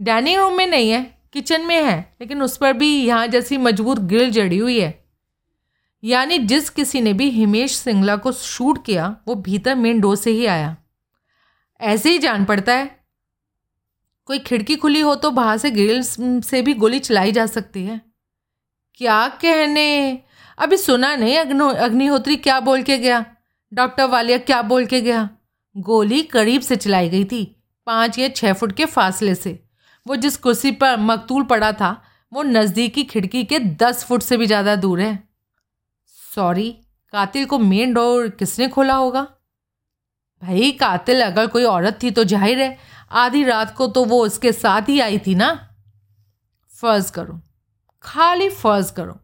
डाइनिंग रूम में नहीं है, किचन में है, लेकिन उस पर भी यहाँ जैसी मज़बूत ग्रिल जड़ी हुई है। यानी जिस किसी ने भी हिमेश सिंगला को शूट किया, वो भीतर मेन डोर से ही आया। ऐसे ही जान पड़ता है। कोई खिड़की खुली हो तो बाहर से ग्रिल से भी गोली चलाई जा सकती है। क्या कहने? अभी सुना नहीं अग्नो अग्निहोत्री क्या बोल के गया? डॉक्टर वालिया क्या बोल के गया? गोली करीब से चलाई गई थी, पाँच या छः फुट के फासले से। वो जिस कुर्सी पर मकतूल पड़ा था, वो नज़दीकी खिड़की के दस फुट से भी ज़्यादा दूर है। सॉरी, कातिल को मेन डोर किसने खोला होगा? भाई, कातिल, अगर कोई औरत थी तो ज़ाहिर है, आधी रात को तो वो उसके साथ ही आई थी ना? फ़र्ज़ करो। खाली फ़र्ज़ करो।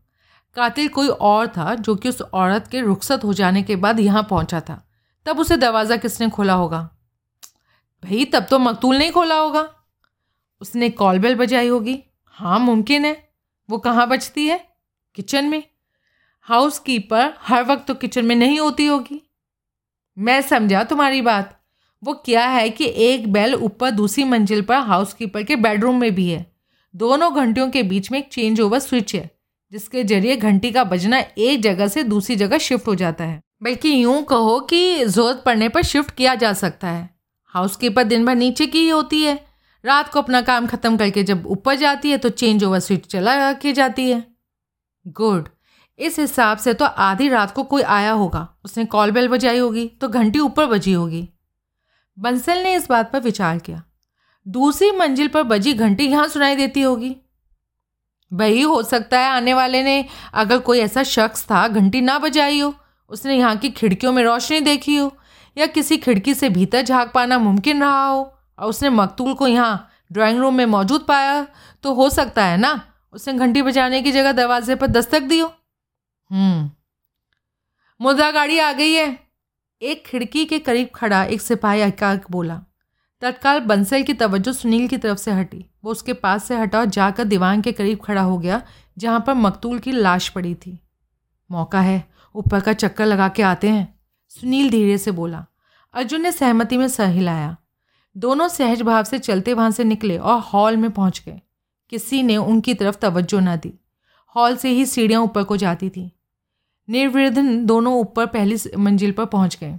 कातिल कोई और था जो कि उस औरत के रुखसत हो जाने के बाद यहाँ पहुँचा था। तब उसे दरवाज़ा किसने खोला होगा? भाई, तब तो मकतूल नहीं खोला होगा। उसने कॉल बेल बजाई होगी। हाँ मुमकिन है। वो कहाँ बचती है? किचन में। हाउस कीपर हर वक्त तो किचन में नहीं होती होगी। मैं समझा तुम्हारी बात। वो क्या है कि एक बेल ऊपर दूसरी मंजिल पर हाउस कीपर के बेडरूम में भी है। दोनों घंटियों के बीच में एक चेंज ओवर स्विच है। जिसके ज़रिए घंटी का बजना एक जगह से दूसरी जगह शिफ्ट हो जाता है। बल्कि यूँ कहो कि ज़रूरत पड़ने पर शिफ्ट किया जा सकता है। हाउस कीपर दिन भर नीचे की ही होती है। रात को अपना काम ख़त्म करके जब ऊपर जाती है तो चेंज ओवर स्विच चला के जाती है। गुड इस हिसाब से तो आधी रात को कोई आया होगा। उसने कॉल बेल बजाई होगी तो घंटी ऊपर बजी होगी। बंसल ने इस बात पर विचार किया। दूसरी मंजिल पर बजी घंटी यहाँ सुनाई देती होगी। भाई हो सकता है, आने वाले ने अगर कोई ऐसा शख्स था, घंटी ना बजाई हो, उसने यहाँ की खिड़कियों में रोशनी देखी हो, या किसी खिड़की से भीतर झाँक पाना मुमकिन रहा हो, और उसने मकतूल को यहाँ ड्राइंग रूम में मौजूद पाया तो हो सकता है ना, उसने घंटी बजाने की जगह दरवाजे पर दस्तक दी हो। हम्म। मुद्रा गाड़ी आ गई है। एक खिड़की के करीब खड़ा एक सिपाही एकाक बोला तत्काल बंसल की तवज्जो सुनील की तरफ़ से हटी। वो उसके पास से हटा और जाकर दीवान के करीब खड़ा हो गया, जहाँ पर मकतूल की लाश पड़ी थी। मौका है, ऊपर का चक्कर लगा के आते हैं, सुनील धीरे से बोला। अर्जुन ने सहमति में सह हिलाया। दोनों सहज भाव से चलते वहाँ से निकले और हॉल में पहुँच गए। किसी ने उनकी तरफ़ तवज्जो न दी। हॉल से ही सीढ़ियाँ ऊपर को जाती थी। निर्विधन दोनों ऊपर पहली मंजिल पर पहुँच गए।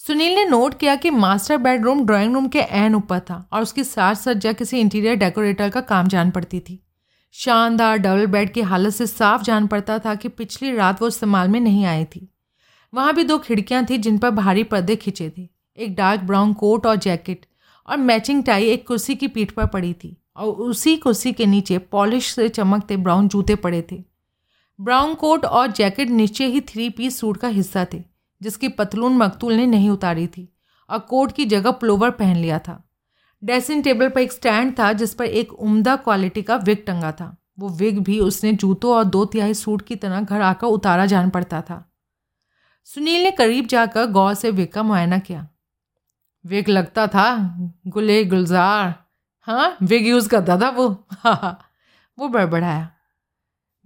सुनील ने नोट किया कि मास्टर बेडरूम, ड्राइंग रूम के एन ऊपर था और उसकी साज सज्जा किसी इंटीरियर डेकोरेटर का काम जान पड़ती थी। शानदार डबल बेड की हालत से साफ़ जान पड़ता था कि पिछली रात वो इस्तेमाल में नहीं आई थी। वहाँ भी दो खिड़कियाँ थीं जिन पर भारी पर्दे खिंचे थे, एक डार्क ब्राउन कोट और जैकेट और मैचिंग टाई एक कुर्सी की पीठ पर पड़ी थी और उसी कुर्सी के नीचे पॉलिश से चमकते ब्राउन जूते पड़े थे। ब्राउन कोट और जैकेट नीचे ही थ्री पीस सूट का हिस्सा थे। जिसकी पतलून मकतूल ने नहीं उतारी थी और कोट की जगह प्लोवर पहन लिया था। ड्रेसिंग टेबल पर एक स्टैंड था जिस पर एक उम्दा क्वालिटी का विग टंगा था। वो विग भी उसने जूतों और दो तिहाई सूट की तरह घर आकर उतारा जान पड़ता था। सुनील ने करीब जाकर गौर से विग का मुआयना किया। विग लगता था, गुले गुलजार। हाँ विग यूज़ करता था वो? हाँ वो बड़बड़ाया।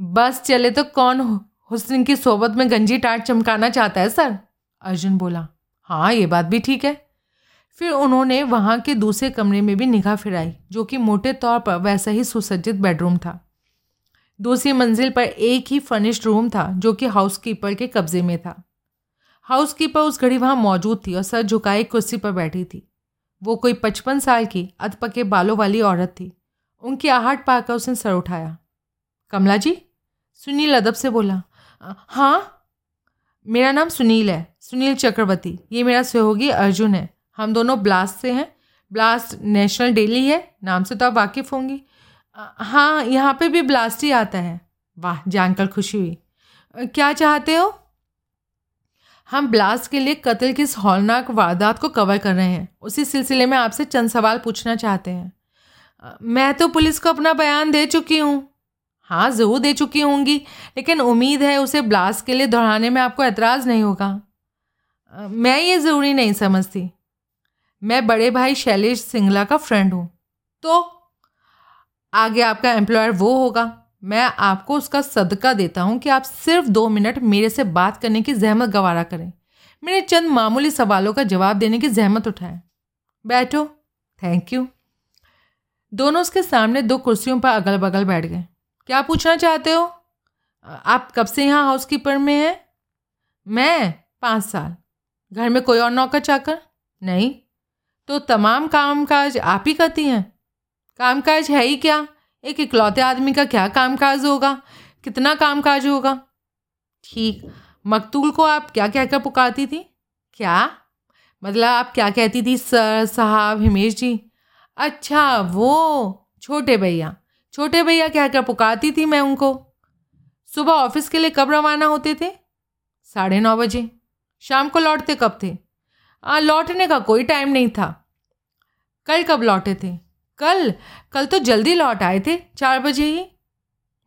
बस चले तो कौन हुस्न की सोबत में गंजी टाट चमकाना चाहता है, सर? अर्जुन बोला हाँ ये बात भी ठीक है। फिर उन्होंने वहाँ के दूसरे कमरे में भी निगाह फिराई, जो कि मोटे तौर पर वैसा ही सुसज्जित बेडरूम था। दूसरी मंजिल पर एक ही फर्निश्ड रूम था, जो कि हाउसकीपर के कब्जे में था। हाउसकीपर उस घड़ी वहाँ मौजूद थी और सर झुकाए कुर्सी पर बैठी थी। वो कोई पचपन साल की अधपके बालों वाली औरत थी। उनकी आहट पाकर उसने सर उठाया। कमला जी? सुनील अदब से बोला हाँ मेरा नाम सुनील है, सुनील चक्रवर्ती। ये मेरा सहयोगी अर्जुन है। हम दोनों ब्लास्ट से हैं। ब्लास्ट नेशनल डेली है। नाम से तो आप वाकिफ़ होंगी। हाँ यहाँ पे भी ब्लास्ट ही आता है। वाह, जानकर खुशी हुई। क्या चाहते हो? हम ब्लास्ट के लिए कत्ल की इस हौलनाक वारदात को कवर कर रहे हैं। उसी सिलसिले में आपसे चंद सवाल पूछना चाहते हैं। मैं तो पुलिस को अपना बयान दे चुकी हूँ। हाँ ज़रूर दे चुकी होंगी, लेकिन उम्मीद है उसे ब्लास्ट के लिए दोहराने में आपको एतराज़ नहीं होगा। मैं ये ज़रूरी नहीं समझती। मैं बड़े भाई शैलेश सिंगला का फ्रेंड हूँ। तो आगे आपका एम्प्लॉयर वो होगा। मैं आपको उसका सदका देता हूँ कि आप सिर्फ़ दो मिनट मेरे से बात करने की जहमत गवारा करें। मेरे चंद मामूली सवालों का जवाब देने की जहमत उठाएँ। बैठो। थैंक यू दोनों उसके सामने दो कुर्सियों पर अगल बगल बैठ गए। क्या पूछना चाहते हो? आप कब से यहाँ हाउसकीपर में हैं? मैं? पाँच साल। घर में कोई और नौकर चाकर? नहीं। तो तमाम काम काज आप ही करती हैं? काम काज है ही क्या? एक इकलौते आदमी का क्या काम काज होगा? कितना काम काज होगा? ठीक। मकतूल को आप क्या कहकर पुकारती थी? क्या? मतलब आप क्या कहती थी, सर, साहब, हिमेश जी? अच्छा वो, छोटे भैया। छोटे भैया कहकर पुकारती थी मैं उनको? सुबह ऑफ़िस के लिए कब रवाना होते थे? साढ़े नौ बजे। शाम को लौटते कब थे? आ, लौटने का कोई टाइम नहीं था। कल कब लौटे थे? कल? कल तो जल्दी लौट आए थे चार बजे ही।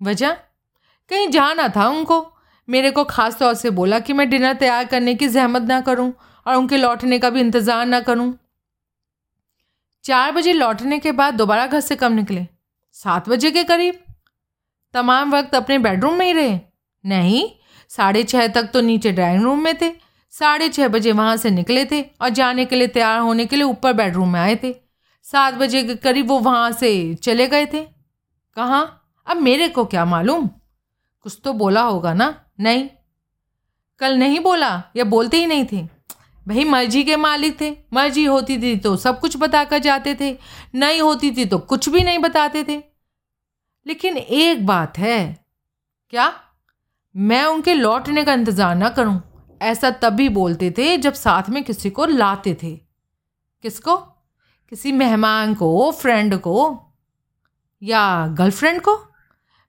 वजह? कहीं जाना था उनको। मेरे को ख़ास तौर से बोला कि मैं डिनर तैयार करने की जहमत ना करूँ और उनके लौटने का भी इंतज़ार ना करूँ। चार बजे लौटने के बाद दोबारा घर से कब निकले? सात बजे के करीब। तमाम वक्त अपने बेडरूम में ही रहे। नहीं, साढ़े छः तक तो नीचे ड्राइंग रूम में थे। साढ़े छः बजे वहाँ से निकले थे और जाने के लिए तैयार होने के लिए ऊपर बेडरूम में आए थे। सात बजे के करीब वो वहाँ से चले गए थे। कहाँ? अब मेरे को क्या मालूम? कुछ तो बोला होगा ना? नहीं। कल नहीं बोला या बोलते ही नहीं थे। भाई, मर्ज़ी के मालिक थे, मर्ज़ी होती थी तो सब कुछ बताकर जाते थे, नहीं होती थी तो कुछ भी नहीं बताते थे। लेकिन एक बात है, क्या? मैं उनके लौटने का इंतज़ार ना करूँ, ऐसा तभी बोलते थे जब साथ में किसी को लाते थे। किसको? किसी मेहमान को फ्रेंड को, या गर्लफ्रेंड को?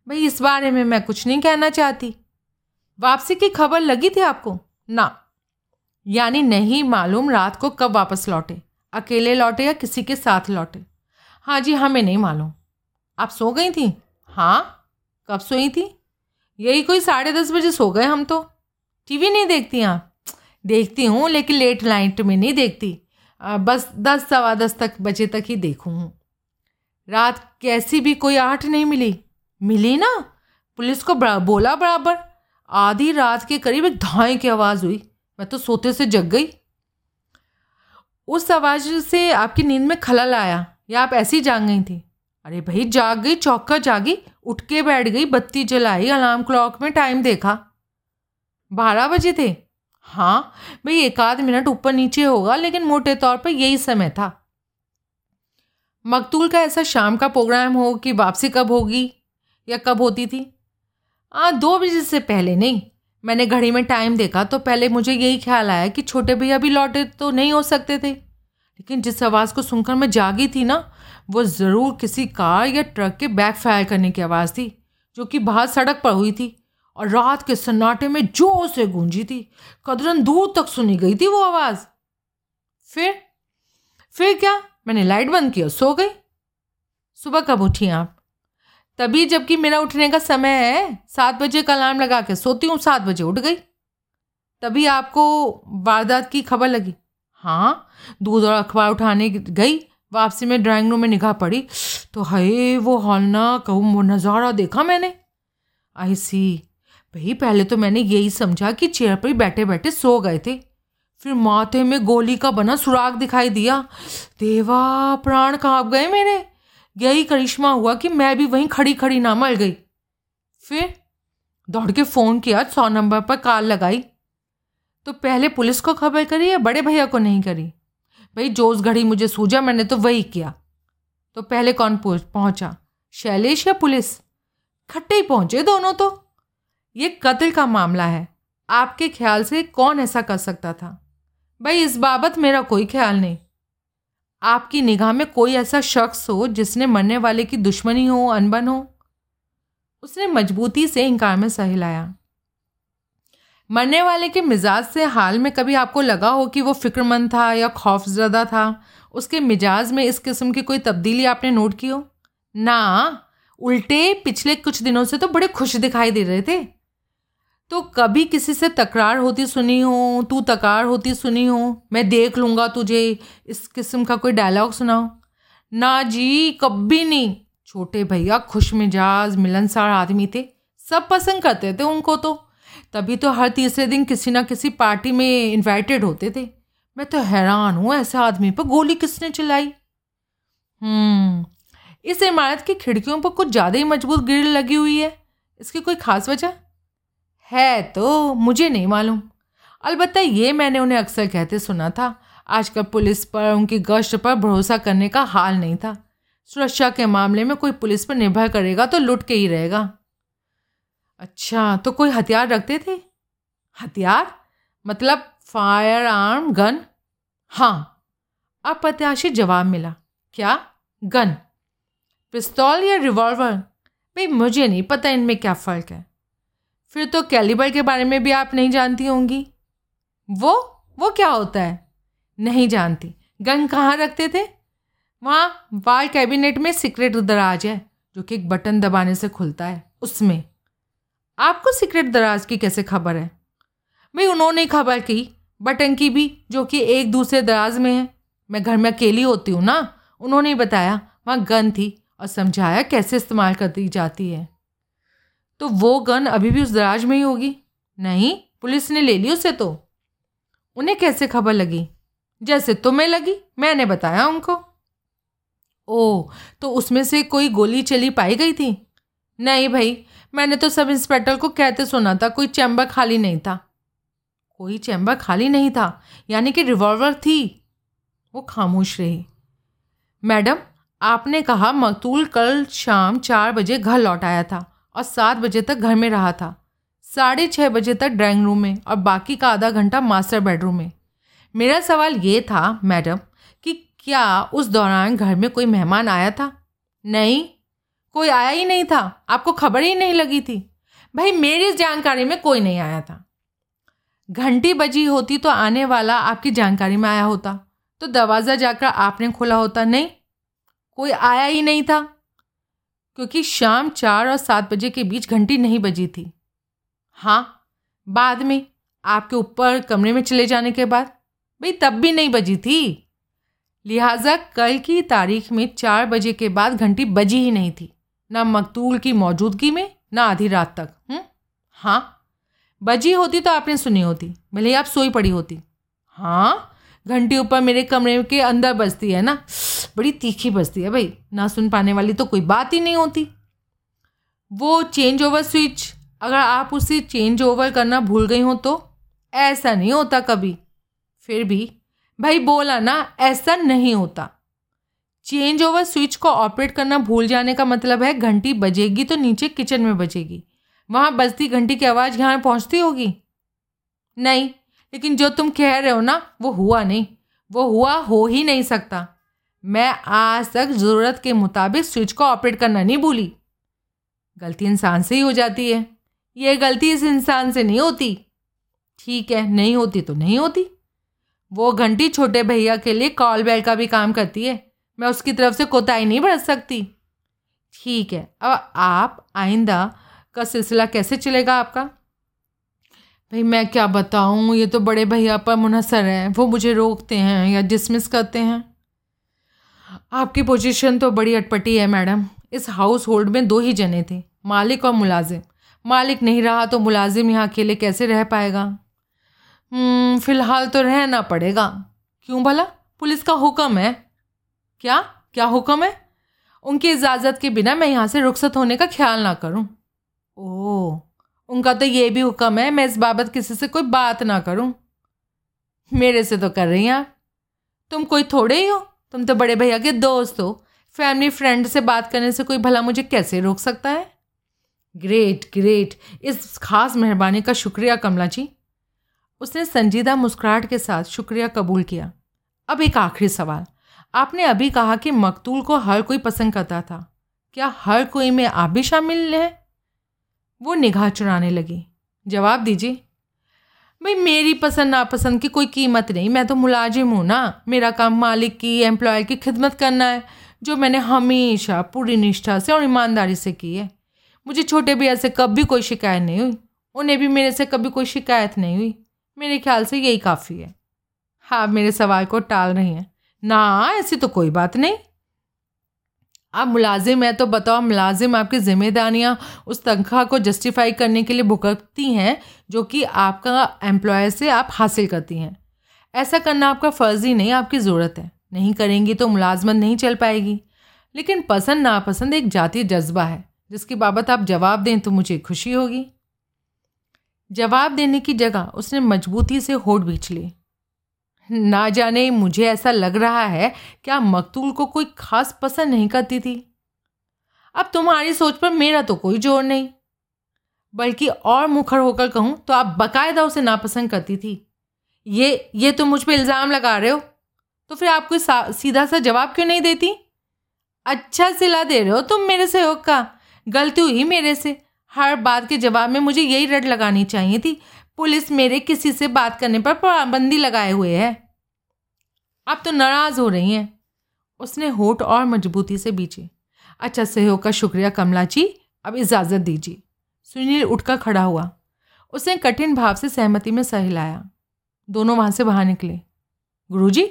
भाई, इस बारे में मैं कुछ नहीं कहना चाहती। वापसी की खबर लगी थी आपको? ना। यानी नहीं मालूम रात को कब वापस लौटे अकेले लौटे या किसी के साथ लौटे। हाँ जी हमें नहीं मालूम। आप सो गई थी? हाँ। कब सोई थी? यही कोई साढ़े दस बजे सो गए हम तो। टीवी नहीं देखती आप? देखती हूँ लेकिन लेट नाइट में नहीं देखती। आ, बस दस सवा दस तक बजे तक ही देखूँ रात कैसी भी कोई आहट नहीं मिली। मिली ना? पुलिस को बोला बराबर। आधी रात के करीब एक धाए की आवाज़ हुई। मैं तो सोते से जग गई। उस आवाज़ से आपकी नींद में खलल आया, या आप ऐसी जाग गई थी? अरे भाई, जाग गई, चौका जागी, उठ के बैठ गई, बत्ती जलाई, अलार्म क्लॉक में टाइम देखा। बारह बजे थे। हाँ भाई, एक आध मिनट ऊपर नीचे होगा, लेकिन मोटे तौर पर यही समय था। मकतूल का ऐसा शाम का प्रोग्राम हो कि वापसी कब होगी, या कब होती थी? हाँ दो बजे से पहले नहीं मैंने घड़ी में टाइम देखा तो पहले मुझे यही ख्याल आया कि छोटे भैया भी लौटे तो नहीं हो सकते थे। लेकिन जिस आवाज़ को सुनकर मैं जागी थी ना, वो ज़रूर किसी कार या ट्रक के बैक फायर करने की आवाज़ थी, जो कि बाहर सड़क पर हुई थी और रात के सन्नाटे में ज़ोर से गूंजी थी। कदरन दूर तक सुनी गई थी वो आवाज़। फिर फिर क्या? मैंने लाइट बंद किया सो गई। सुबह कब उठी आप? तभी जबकि मेरा उठने का समय है, सात बजे का अलार्म लगा के सोती हूँ, सात बजे उठ गई। तभी आपको वारदात की खबर लगी। हाँ दूध और अखबार उठाने गई, वापसी में ड्राइंग रूम में निगाह पड़ी। तो हाय, वो हॉलना कहूँ, वो नज़ारा देखा मैंने। आई सी भाई, पहले तो मैंने यही समझा कि चेयर पर ही बैठे बैठे सो गए थे। फिर माथे में गोली का बना सुराग दिखाई दिया। देवा, प्राण काँप गए मेरे। यही करिश्मा हुआ कि मैं भी वहीं खड़ी खड़ी ना मर गई। फिर दौड़ के फ़ोन किया, सौ नंबर पर कॉल लगाई। तो पहले पुलिस को खबर करी या बड़े भैया को नहीं करी? भाई, जोश घड़ी मुझे सूझा, मैंने तो वही किया। तो पहले कौन पहुँचा? शैलेश या पुलिस? खट्टे ही पहुँचे दोनों तो। ये कत्ल का मामला है। आपके ख्याल से कौन ऐसा कर सकता था? भाई, इस बाबत मेरा कोई ख्याल नहीं। आपकी निगाह में कोई ऐसा शख्स हो जिसने मरने वाले की दुश्मनी हो, अनबन हो? उसने मजबूती से इनकार में सही लाया। मरने वाले के मिजाज से हाल में कभी आपको लगा हो कि वो फिक्रमंद था या खौफजदा था? उसके मिजाज में इस किस्म की कोई तब्दीली आपने नोट की हो? ना, उल्टे पिछले कुछ दिनों से तो बड़े खुश दिखाई दे रहे थे। तो कभी किसी से तकरार होती सुनी हो, तू तकरार होती सुनी हो, मैं देख लूँगा तुझे, इस किस्म का कोई डायलॉग सुनाओ। ना जी, कभी नहीं। छोटे भैया खुश मिजाज, मिलनसार आदमी थे, सब पसंद करते थे उनको तो। तभी तो हर तीसरे दिन किसी ना किसी पार्टी में इनवाइटेड होते थे। मैं तो हैरान हूँ, ऐसे आदमी पर गोली किसने चलाई हम्म इस इमारत की खिड़कियों पर कुछ ज़्यादा ही मज़बूत ग्रिल लगी हुई है। इसकी कोई ख़ास वजह? है तो मुझे नहीं मालूम। अलबत्त ये मैंने उन्हें अक्सर कहते सुना था। आजकल पुलिस पर, उनकी गश्त पर भरोसा करने का हाल नहीं था। सुरक्षा के मामले में कोई पुलिस पर निर्भर करेगा तो लुट के ही रहेगा। अच्छा तो कोई हथियार रखते थे? हथियार? मतलब फायर आर्म गन हाँ। अप्रत्याशित जवाब मिला। क्या? गन पिस्तौल या रिवॉल्वर भाई, मुझे नहीं पता इनमें क्या फ़र्क है। फिर तो कैलिबर के बारे में भी आप नहीं जानती होंगी। वो वो क्या होता है? नहीं जानती। गन कहाँ रखते थे? वहाँ वाल कैबिनेट में सीक्रेट दराज है, जो कि एक बटन दबाने से खुलता है। उसमें। आपको सीक्रेट दराज की कैसे खबर है? भाई, उन्होंने खबर की, बटन की भी, जो कि एक दूसरे दराज में है। मैं घर में अकेली होती हूँ ना, उन्होंने बताया, वहाँ गन थी और समझाया कैसे इस्तेमाल कर दी जाती है। तो वो गन अभी भी उस दराज में ही होगी? नहीं, पुलिस ने ले ली उसे तो। उन्हें कैसे खबर लगी? जैसे तुम्हें लगी, मैंने बताया उनको। ओ तो उसमें से कोई गोली चली पाई गई थी? नहीं भाई, मैंने तो सब इंस्पेक्टर को कहते सुना था, कोई चैम्बर खाली नहीं था। कोई चैम्बर खाली नहीं था, यानी कि रिवॉल्वर थी। वो खामोश रही। मैडम, आपने कहा मकतूल कल शाम चार बजे घर लौट आया था। और सात बजे तक घर में रहा था। साढ़े छः बजे तक ड्राइंग रूम में और बाकी का आधा घंटा मास्टर बेडरूम में। मेरा सवाल ये था, मैडम, कि क्या उस दौरान घर में कोई मेहमान आया था? नहीं, कोई आया ही नहीं था। आपको खबर ही नहीं लगी थी। भाई, मेरी जानकारी में कोई नहीं आया था। घंटी बजी होती तो आने वाला आपकी जानकारी में आया होता। तो दरवाज़ा जाकर आपने खोला होता, नहीं? कोई आया ही नहीं था। क्योंकि शाम चार और सात बजे के बीच घंटी नहीं बजी थी। हाँ बाद में आपके ऊपर कमरे में चले जाने के बाद भाई तब भी नहीं बजी थी। लिहाजा कल की तारीख में चार बजे के बाद घंटी बजी ही नहीं थी, ना मकतूल की मौजूदगी में, ना आधी रात तक हुँ? हाँ बजी होती तो आपने सुनी होती, भले आप सोई पड़ी होती। हाँ घंटी ऊपर मेरे कमरे के अंदर बजती है ना। बड़ी तीखी बजती है भाई। ना सुन पाने वाली तो कोई बात ही नहीं होती। वो चेंज ओवर स्विच अगर आप उसे चेंज ओवर करना भूल गई हो तो ऐसा नहीं होता कभी। फिर भी, भाई बोला ना, ऐसा नहीं होता। चेंज ओवर स्विच को ऑपरेट करना भूल जाने का मतलब है घंटी बजेगी तो नीचे किचन में बजेगी। वहाँ बजती घंटी की आवाज़ यहाँ पहुँचती होगी? नहीं। लेकिन जो तुम कह रहे हो ना, वो हुआ नहीं। वो हुआ हो ही नहीं सकता। मैं आज तक ज़रूरत के मुताबिक स्विच को ऑपरेट करना नहीं भूली। गलती इंसान से ही हो जाती है। ये गलती इस इंसान से नहीं होती। ठीक है, नहीं होती तो नहीं होती। वो घंटी छोटे भैया के लिए कॉल बेल का भी काम करती है। मैं उसकी तरफ़ से कोताही नहीं बरत सकती। ठीक है, अब आप आइंदा का सिलसिला कैसे चलेगा आपका? भाई मैं क्या बताऊँ? ये तो बड़े भैया पर मुनसर है। वो मुझे रोकते हैं या डिसमिस करते हैं। आपकी पोजीशन तो बड़ी अटपटी है मैडम इस हाउस होल्ड में दो ही जने थे मालिक और मुलाजिम। मालिक नहीं रहा तो मुलाजिम यहाँ अकेले कैसे रह पाएगा? हम्म, फ़िलहाल तो रहना पड़ेगा। क्यों भला? पुलिस का हुक्म है। क्या? क्या हुक्म है? उनकी इजाज़त के बिना मैं यहाँ से रुखसत होने का ख्याल ना करूँ। ओह। उनका तो ये भी हुक्म है, मैं इस बाबत किसी से कोई बात ना करूँ। मेरे से तो कर रही हैं आप। तुम कोई थोड़े ही हो, तुम तो बड़े भैया के दोस्त हो। फैमिली फ्रेंड से बात करने से कोई भला मुझे कैसे रोक सकता है? Great great. इस खास मेहरबानी का शुक्रिया कमला जी। उसने संजीदा मुस्कुराहट के साथ शुक्रिया कबूल किया। अब एक आखिरी सवाल। आपने अभी कहा कि मकतूल को हर कोई पसंद करता था। क्या हर कोई में आप भी शामिल हैं? वो निगाह चुराने लगी। जवाब दीजिए। भाई, मेरी पसंद नापसंद की कोई कीमत नहीं। मैं तो मुलाजिम हूँ ना। मेरा काम मालिक की एम्प्लॉय की खिदमत करना है, जो मैंने हमेशा पूरी निष्ठा से और ईमानदारी से की है। मुझे छोटे भैया से कभी कोई शिकायत नहीं हुई। उन्हें भी मेरे से कभी कोई शिकायत नहीं हुई। मेरे ख्याल से यही काफ़ी है। हाँ मेरे सवाल को टाल रही हैं। ना, ऐसी तो कोई बात नहीं। आप मुलाजिम हैं तो बताओ मुलाजिम आपकी जिम्मेदारियाँ उस तनख्वाह को जस्टिफाई करने के लिए भुगतती हैं, जो कि आपका एम्प्लॉयर से आप हासिल करती हैं। ऐसा करना आपका फ़र्ज़ ही नहीं, आपकी ज़रूरत है। नहीं करेंगी तो मुलाजमत नहीं चल पाएगी। लेकिन पसंद नापसंद एक जातीय जज्बा है, जिसकी बाबत आप जवाब दें तो मुझे खुशी होगी। जवाब देने की जगह उसने मजबूती से होठ बीच ली। ना जाने मुझे ऐसा लग रहा है क्या मकतूल को कोई खास पसंद नहीं करती थी। अब तुम्हारी सोच पर मेरा तो कोई ज़ोर नहीं। बल्कि और मुखर होकर कहूँ तो आप बाकायदा उसे नापसंद करती थी। ये ये तो मुझ पर इल्ज़ाम लगा रहे हो। तो फिर आप कोई सीधा सा जवाब क्यों नहीं देती? अच्छा सिला दे रहे हो तुम मेरे सहयोग का। गलती हुई मेरे से। हर बात के जवाब में मुझे यही रट लगानी चाहिए थी। पुलिस मेरे किसी से बात करने पर पाबंदी लगाए हुए है। आप तो नाराज़ हो रही हैं। उसने होठ और मजबूती से बीचे अच्छा सहयोग का शुक्रिया कमला जी, अब इजाज़त दीजिए। सुनील उठकर खड़ा हुआ। उसने कठिन भाव से सहमति में सह हिलाया दोनों वहाँ से बाहर निकले। गुरुजी,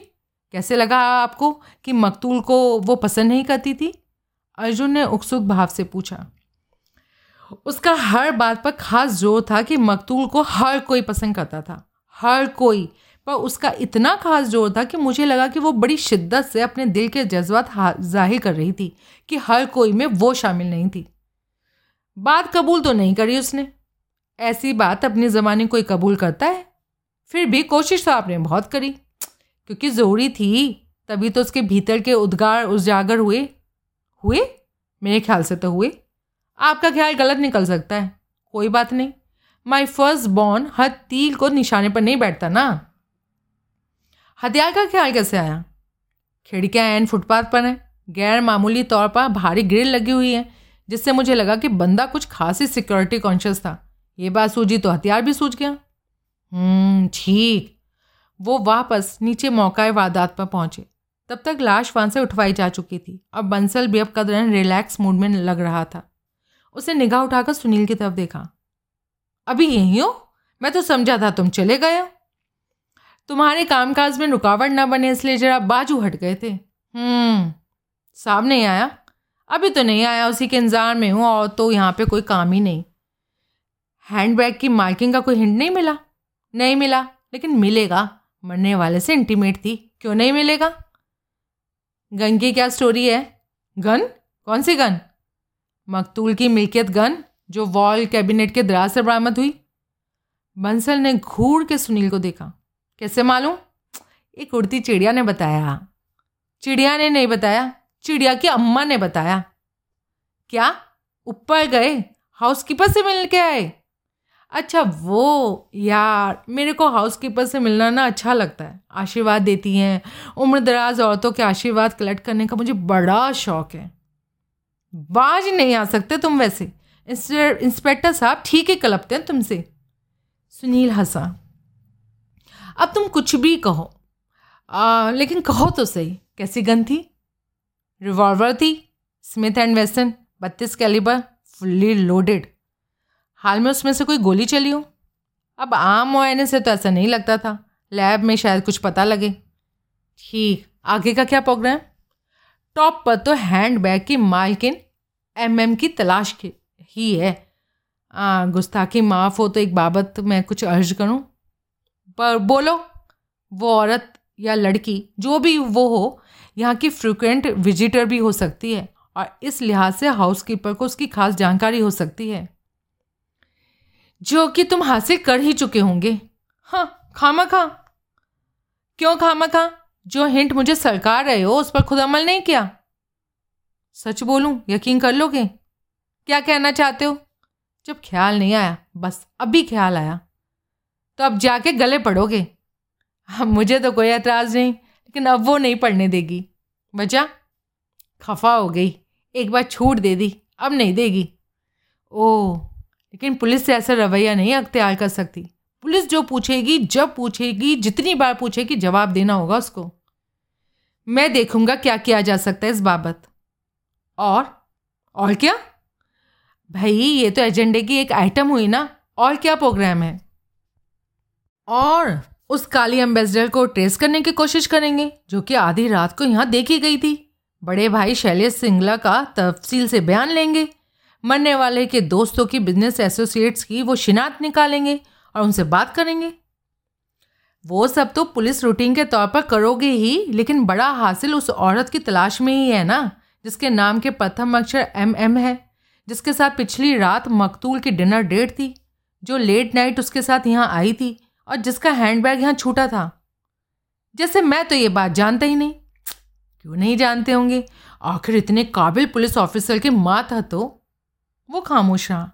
कैसे लगा आपको कि मकतूल को वो पसंद नहीं करती थी? अर्जुन ने उत्सुक भाव से पूछा। उसका हर बात पर खास ज़ोर था कि मकतूल को हर कोई पसंद करता था। हर कोई। पर उसका इतना खास ज़ोर था कि मुझे लगा कि वो बड़ी शिद्दत से अपने दिल के जज्बात ज़ाहिर कर रही थी कि हर कोई में वो शामिल नहीं थी। बात कबूल तो नहीं करी उसने। ऐसी बात अपनी ज़माने कोई कबूल करता है? फिर भी कोशिश तो आपने बहुत करी। क्योंकि ज़रूरी थी, तभी तो उसके भीतर के उद्गार उजागर हुए। हुए? मेरे ख्याल से तो हुए। आपका ख्याल गलत निकल सकता है। कोई बात नहीं। माई फ़र्स्ट बॉर्न हर तील को निशाने पर नहीं बैठता ना। हथियार का ख्याल कैसे आया? खिड़कियाँ एंड फुटपाथ पर हैं। गैर मामूली तौर पर भारी ग्रिल लगी हुई है जिससे मुझे लगा कि बंदा कुछ खासी सिक्योरिटी कॉन्शियस था। ये बात सूझी तो हथियार भी सूझ गया। हम्म, ठीक। वो वापस नीचे मौका वारदात पर पहुँचे। तब तक लाश वहाँ से उठवाई जा चुकी थी। और बंसल भी अब कदरन रिलैक्स मूड में लग रहा था। उसे निगाह उठाकर सुनील की तरफ़ देखा। अभी यहीं हो? मैं तो समझा था तुम चले गए हो। तुम्हारे कामकाज में रुकावट ना बने, इसलिए जरा बाजू हट गए थे। हम्म साहब नहीं आया? अभी तो नहीं आया, उसी के इंतज़ार में हूँ और तो यहाँ पे कोई काम ही नहीं। हैंड बैग की मार्किंग का कोई हिंट नहीं मिला? नहीं मिला, लेकिन मिलेगा। मरने वाले से इंटीमेट थी। क्यों नहीं मिलेगा? गन की क्या स्टोरी है? गन? कौन सी गन? मकतूल की मिल्कियत गन, जो वॉल कैबिनेट के दराज से बरामद हुई। बंसल ने घूर के सुनील को देखा। कैसे मालूम? एक उड़ती चिड़िया ने बताया। चिड़िया ने नहीं बताया। चिड़िया की अम्मा ने बताया। क्या? ऊपर गए? हाउसकीपर से मिल के आए? अच्छा वो यार, मेरे को हाउसकीपर से मिलना ना अच्छा लगता है। आशीर्वाद देती हैं। उम्र दराज औरतों के आशीर्वाद कलेक्ट करने का मुझे बड़ा शौक है। बाज नहीं आ सकते तुम वैसे। इंस्पेक्टर साहब ठीक ही कलपते हैं तुमसे। सुनील हंसा। अब तुम कुछ भी कहो। आ, लेकिन कहो तो सही। कैसी गन थी रिवॉल्वर थी स्मिथ एंड वेस्टन बत्तीस कैलिबर फुल्ली लोडेड हाल में उसमें से कोई गोली चली हो? अब आम मुआयने से तो ऐसा नहीं लगता था। लैब में शायद कुछ पता लगे। ठीक आगे का क्या प्रोग्राम टॉप पर तो हैंड बैग की मालकिन एम एम की तलाश की ही है। आ, गुस्ताखी माफ़ हो तो एक बाबत मैं कुछ अर्ज़ करूँ? पर बोलो वो औरत या लड़की जो भी वो हो यहाँ की फ्रिक्वेंट विजिटर भी हो सकती है और इस लिहाज से हाउसकीपर को उसकी खास जानकारी हो सकती है। जो कि तुम हासिल कर ही चुके होंगे। हाँ खामा खा क्यों खामा खा जो हिंट मुझे सरकार रहे हो, उस पर खुद अमल नहीं किया? सच बोलूँ, यकीन कर लोगे? क्या कहना चाहते हो? जब ख्याल नहीं आया, बस अभी ख्याल आया। तो अब जाके गले पड़ोगे? अब मुझे तो कोई एतराज़ नहीं, लेकिन अब वो नहीं पढ़ने देगी। बचा खफा हो गई। एक बार छूट दे दी, अब नहीं देगी। ओह, लेकिन पुलिस से ऐसा रवैया नहीं अख्तियार कर सकती। पुलिस जो पूछेगी, जब पूछेगी, जितनी बार पूछेगी, जवाब देना होगा उसको। मैं देखूँगा क्या किया जा सकता है इस बाबत। और? और क्या? भाई, ये तो एजेंडे की एक आइटम हुई ना। और क्या प्रोग्राम है? और उस काली एम्बेसडर को ट्रेस करने की कोशिश करेंगे, जो कि आधी रात को यहाँ देखी गई थी। बड़े भाई शैलेश सिंगला का तफसील से बयान लेंगे। मरने वाले के दोस्तों की बिज़नेस एसोसिएट्स की वो शिनात निकालेंगे। और उनसे बात करेंगे। वो सब तो पुलिस रूटीन के तौर पर करोगे ही, लेकिन बड़ा हासिल उस औरत की तलाश में ही है ना, जिसके नाम के प्रथम अक्षर एम एम है, जिसके साथ पिछली रात मकतूल की डिनर डेट थी, जो लेट नाइट उसके साथ यहाँ आई थी, और जिसका हैंडबैग यहाँ छूटा था। जैसे मैं तो ये बात जानता ही नहीं। क्यों नहीं जानते होंगे? आखिर इतने काबिल पुलिस ऑफिसर के माँ था तो वो खामोश रहा।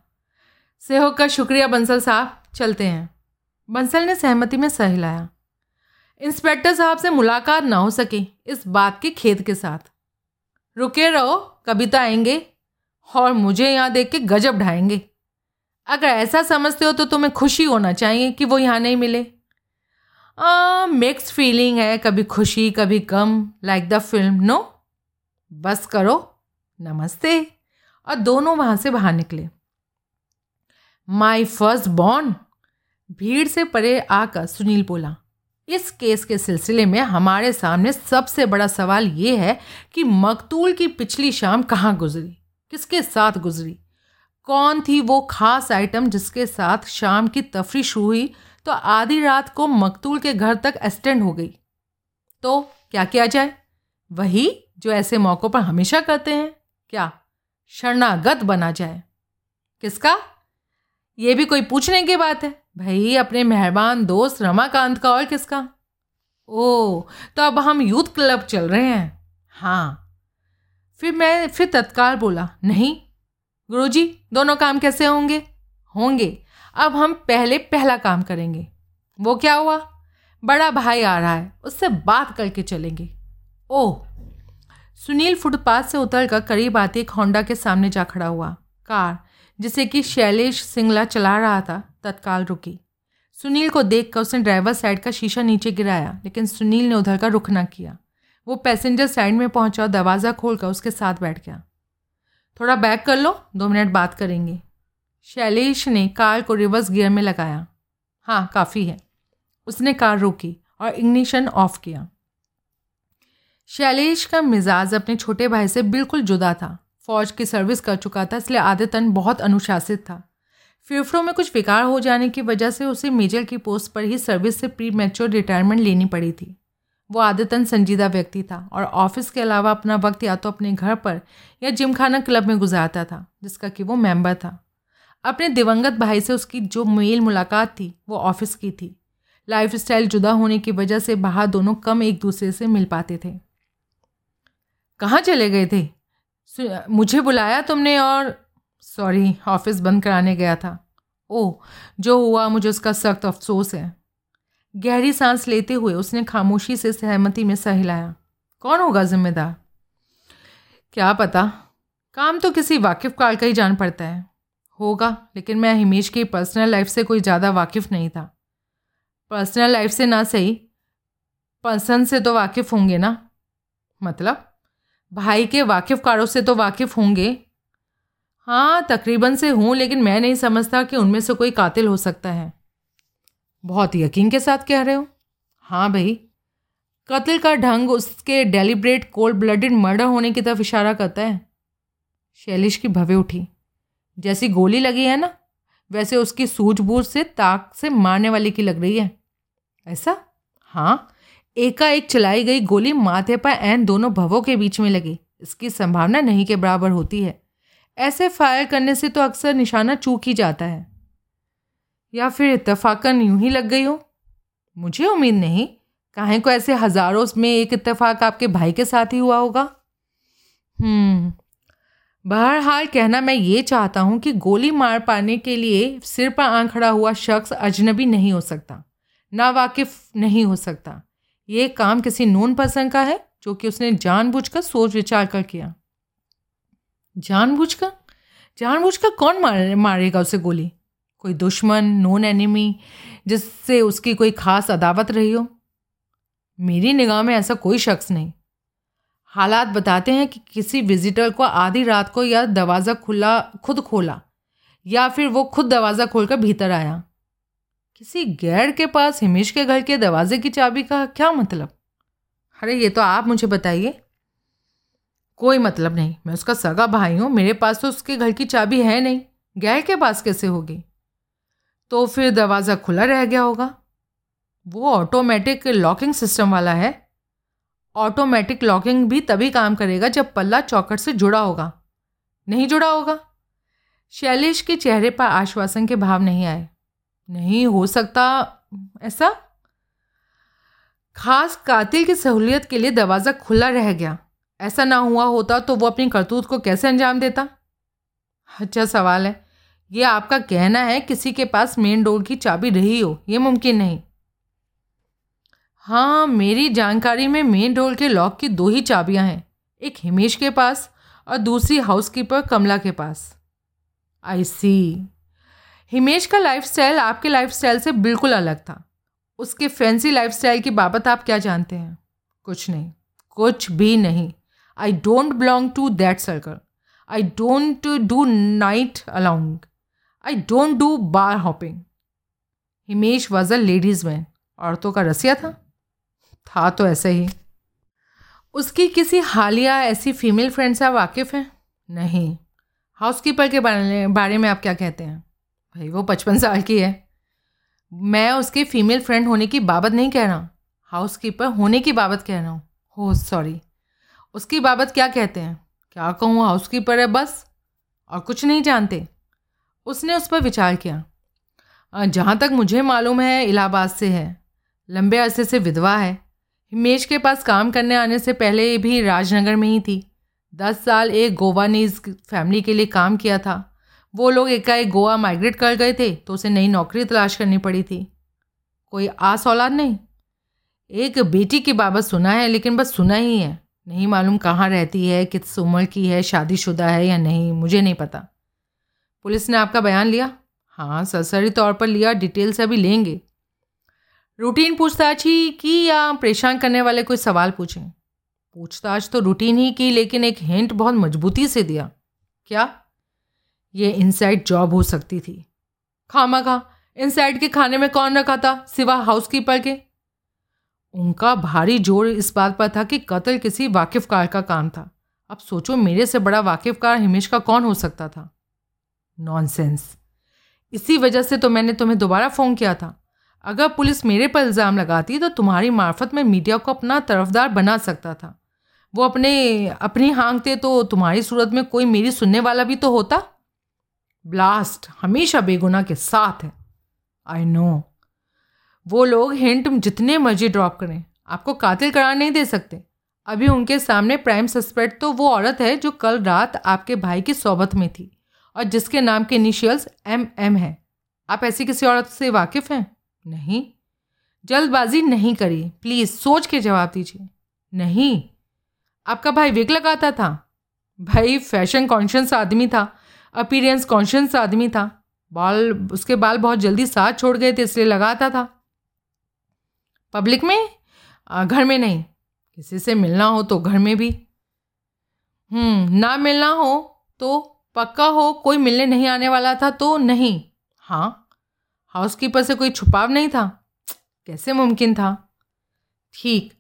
सेहो का शुक्रिया बंसल साहब। चलते हैं। बंसल ने सहमति में सह हिलाया इंस्पेक्टर साहब से मुलाकात ना हो सके इस बात के खेद के साथ। रुके रहो कभी तो आएँगे और मुझे यहाँ देख के गजब ढाएँगे। अगर ऐसा समझते हो तो तुम्हें खुशी होना चाहिए कि वो यहाँ नहीं मिले। मिक्स फीलिंग है, Kabhi Khushi, Kabhi Gham like the film no बस करो, नमस्ते। और दोनों वहाँ से बाहर निकले। My first born? भीड़ से परे आकर सुनील बोला, इस केस के सिलसिले में हमारे सामने सबसे बड़ा सवाल ये है कि मकतूल की पिछली शाम कहाँ गुजरी? किसके साथ गुजरी? कौन थी वो खास आइटम जिसके साथ शाम की तफरी शुरू हुई तो आधी रात को मकतूल के घर तक एक्सटेंड हो गई? तो क्या किया जाए? वही जो ऐसे मौक़ों पर हमेशा करते हैं? क्या शरणागत बना जाए? किसका? ये भी कोई पूछने की बात है? भाई, अपने मेहरबान दोस्त रमाकांत का और किसका? ओ तो अब हम यूथ क्लब चल रहे हैं। हाँ। फिर मैं फिर तत्काल बोला, नहीं, गुरुजी, दोनों काम कैसे होंगे? होंगे। अब हम पहले पहला काम करेंगे। वो क्या हुआ? बड़ा भाई आ रहा है, उससे बात करके चलेंगे। ओह सुनील फुटपाथ से उतर कर करीब आती एक होंडा के सामने जा खड़ा हुआ। कार जिसे कि शैलेश सिंगला चला रहा था, तत्काल रुकी। सुनील को देखकर उसने ड्राइवर साइड का शीशा नीचे गिराया, लेकिन सुनील ने उधर का रुख ना किया। वो पैसेंजर साइड में पहुँचा और दरवाज़ा खोलकर उसके साथ बैठ गया। थोड़ा बैक कर लो, दो मिनट बात करेंगे। शैलेश ने कार को रिवर्स गियर में लगाया। हाँ काफ़ी है। उसने कार रोकी और इग्निशन ऑफ़ किया। शैलेश का मिजाज अपने छोटे भाई से बिल्कुल जुदा था। फौज की सर्विस कर चुका था, इसलिए आदतन बहुत अनुशासित था। फेफड़ों में कुछ विकार हो जाने की वजह से उसे मेजर की पोस्ट पर ही सर्विस से प्री मैच्योर रिटायरमेंट लेनी पड़ी थी। वो आदतन संजीदा व्यक्ति था और ऑफ़िस के अलावा अपना वक्त या तो अपने घर पर या जिमखाना क्लब में गुजारता था, जिसका कि वो मेंबर था। अपने दिवंगत भाई से उसकी जो मेल मुलाकात थी, वो ऑफ़िस की थी। लाइफ जुदा होने की वजह से बाहर दोनों कम एक दूसरे से मिल पाते थे। कहाँ चले गए थे? मुझे बुलाया तुमने और सॉरी ऑफ़िस बंद कराने गया था। ओह जो हुआ मुझे उसका सख्त अफसोस है। गहरी सांस लेते हुए उसने खामोशी से सहमति में सहलाया। कौन होगा जिम्मेदार? क्या पता? काम तो किसी वाकिफ काल का ही जान पड़ता है। होगा, लेकिन मैं हिमेश की पर्सनल लाइफ से कोई ज़्यादा वाकिफ़ नहीं था। पर्सनल लाइफ से ना सही पर्सन से तो वाकिफ़ होंगे ना? मतलब? भाई के वाकिफ़ कारों से तो वाकिफ़ होंगे। हाँ तकरीबन से हूँ, लेकिन मैं नहीं समझता कि उनमें से कोई कातिल हो सकता है। बहुत यकीन के साथ कह रहे हो? हाँ भाई। कत्ल का ढंग उसके डेलिब्रेट कोल्ड ब्लडेड मर्डर होने की तरफ़ इशारा करता है। शैलिश की भवे उठी। जैसी गोली लगी है ना, वैसे उसकी सूझबूझ से, ताक से मारने वाली की लग रही है। ऐसा? हाँ। एकाएक चलाई गई गोली माथे पर एन दोनों भवों के बीच में लगी। इसकी संभावना नहीं के बराबर होती है। ऐसे फायर करने से तो अक्सर निशाना चूक ही जाता है। या फिर इतफाकन यूँ ही लग गई हो? मुझे उम्मीद नहीं। काहे को ऐसे हज़ारों में एक इतफाक आपके भाई के साथ ही हुआ होगा? हम्म। बहरहाल कहना मैं ये चाहता हूँ कि गोली मार पाने के लिए सिर पर आँख खड़ा हुआ शख्स अजनबी नहीं हो सकता। ना वाकिफ नहीं हो सकता। ये काम किसी नून पर्सन का है, जो कि उसने जानबूझकर सोच विचार कर किया। जानबूझकर? जानबूझकर कौन मारे, मारेगा उसे गोली? कोई दुश्मन, नोन एनिमी, जिससे उसकी कोई खास अदावत रही हो? मेरी निगाह में ऐसा कोई शख्स नहीं। हालात बताते हैं कि किसी विजिटर को आधी रात को या दरवाज़ा खुला, खुद खोला, या फिर वो खुद दरवाज़ा खोलकर भीतर आया। किसी गैर के पास हिमेश के घर के दरवाजे की चाबी का क्या मतलब? अरे, ये तो आप मुझे बताइए। कोई मतलब नहीं। मैं उसका सगा भाई हूँ। मेरे पास तो उसके घर की चाबी है नहीं। गैर के पास कैसे होगी? तो फिर दरवाज़ा खुला रह गया होगा। वो ऑटोमेटिक लॉकिंग सिस्टम वाला है। ऑटोमेटिक लॉकिंग भी तभी काम करेगा जब पल्ला चौकट से जुड़ा होगा। नहीं जुड़ा होगा। शैलेश के चेहरे पर आश्वासन के भाव नहीं आए। नहीं हो सकता ऐसा? खास कातिल की सहूलियत के लिए दरवाज़ा खुला रह गया। ऐसा ना हुआ होता तो वो अपनी करतूत को कैसे अंजाम देता? अच्छा सवाल है। ये आपका कहना है किसी के पास मेन डोर की चाबी रही हो, ये मुमकिन नहीं। हाँ मेरी जानकारी में मेन डोर के लॉक की दो ही चाबियाँ हैं, एक हिमेश के पास और दूसरी हाउसकीपर कमला के पास। आई सी हिमेश का लाइफस्टाइल आपके लाइफस्टाइल से बिल्कुल अलग था। उसके फैंसी लाइफस्टाइल की बाबत आप क्या जानते हैं? कुछ नहीं। कुछ भी नहीं। I don't belong to that circle I don't do night lounging I don't do bar hopping Himesh was a ladies man औरतों का रसिया था? था तो ऐसे ही। उसकी किसी हालिया ऐसी फीमेल फ्रेंड से आप वाकिफ़ हैं? नहीं। हाउसकीपर के बारे बारे में आप क्या कहते हैं? भाई, वो पचपन साल की है। मैं उसके फीमेल फ्रेंड होने की बाबत नहीं कह रहा हाउस कीपर होने की बाबत कह रहा हूँ हो सॉरी उसकी बाबत क्या कहते हैं? क्या कहूँ? हाउस कीपर है बस, और कुछ नहीं जानते। उसने उस पर विचार किया। जहाँ तक मुझे मालूम है, इलाहाबाद से है। लंबे अरसे से विधवा है। हिमेश के पास काम करने आने से पहले भी राजनगर में ही थी। दस साल एक गोवानीज फैमिली के लिए काम किया था। वो लोग एकाएक गोवा माइग्रेट कर गए थे तो उसे नई नौकरी तलाश करनी पड़ी थी। कोई आस औलाद नहीं? एक बेटी की बाबत सुना है, लेकिन बस सुना ही है। नहीं मालूम कहाँ रहती है, किस उम्र की है, शादीशुदा है या नहीं, मुझे नहीं पता। पुलिस ने आपका बयान लिया? हाँ सरसरी तौर पर लिया डिटेल से अभी लेंगे। रूटीन पूछताछ ही की या परेशान करने वाले कोई सवाल पूछें? पूछताछ तो रूटीन ही की, लेकिन एक हिंट बहुत मजबूती से दिया। क्या? ये इनसाइड जॉब हो सकती थी। खामा खा इनसाइड के खाने में कौन रखा था, सिवा हाउसकीपर के? उनका भारी ज़ोर इस बात पर था कि कत्ल किसी वाकिफकार का काम था। अब सोचो, मेरे से बड़ा वाकिफकार हिमेश का कौन हो सकता था? नॉनसेंस इसी वजह से तो मैंने तुम्हें दोबारा फ़ोन किया था। अगर पुलिस मेरे पर इल्ज़ाम लगाती तो तुम्हारी मार्फत में मीडिया को अपना तरफदार बना सकता था। वो अपने, अपनी हाँकते तो तुम्हारी सूरत में कोई मेरी सुनने वाला भी तो होता? ब्लास्ट हमेशा बेगुना के साथ है। आई नो वो लोग हिंट जितने मर्ज़ी ड्रॉप करें, आपको कातिल करार नहीं दे सकते। अभी उनके सामने प्राइम सस्पेक्ट तो वो औरत है जो कल रात आपके भाई की सोबत में थी और जिसके नाम के इनिशियल्स एम एम है। आप ऐसी किसी औरत से वाकिफ़ हैं? नहीं। जल्दबाजी नहीं करिए प्लीज़ सोच के जवाब दीजिए। नहीं। आपका भाई विग लगाता था? भाई फ़ैशन कॉन्शियस आदमी था। अपीरियंस कॉन्शियस आदमी था। बाल उसके बाल बहुत जल्दी साथ छोड़ गए थे इसलिए लगाता था पब्लिक में? घर में नहीं। किसी से मिलना हो तो घर में भी। हम्म, ना मिलना हो तो पक्का हो कोई मिलने नहीं आने वाला था तो नहीं। हाँ हाउसकीपर से कोई छुपाव नहीं था। कैसे मुमकिन था? ठीक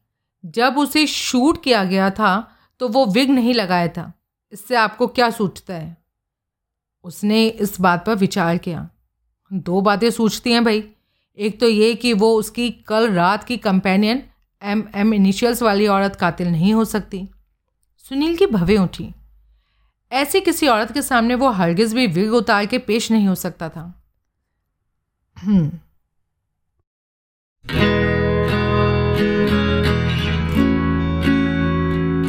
जब उसे शूट किया गया था तो वो विग नहीं लगाया था। इससे आपको क्या सूझता है? उसने इस बात पर विचार किया। दो बातें सोचती हैं भाई। एक तो ये कि वो उसकी कल रात की कंपेनियन एम एम इनिशियल्स वाली औरत कातिल नहीं हो सकती। सुनील की भवें उठी। ऐसी किसी औरत के सामने वो हरगिज भी विग उतार के पेश नहीं हो सकता था। हम्म।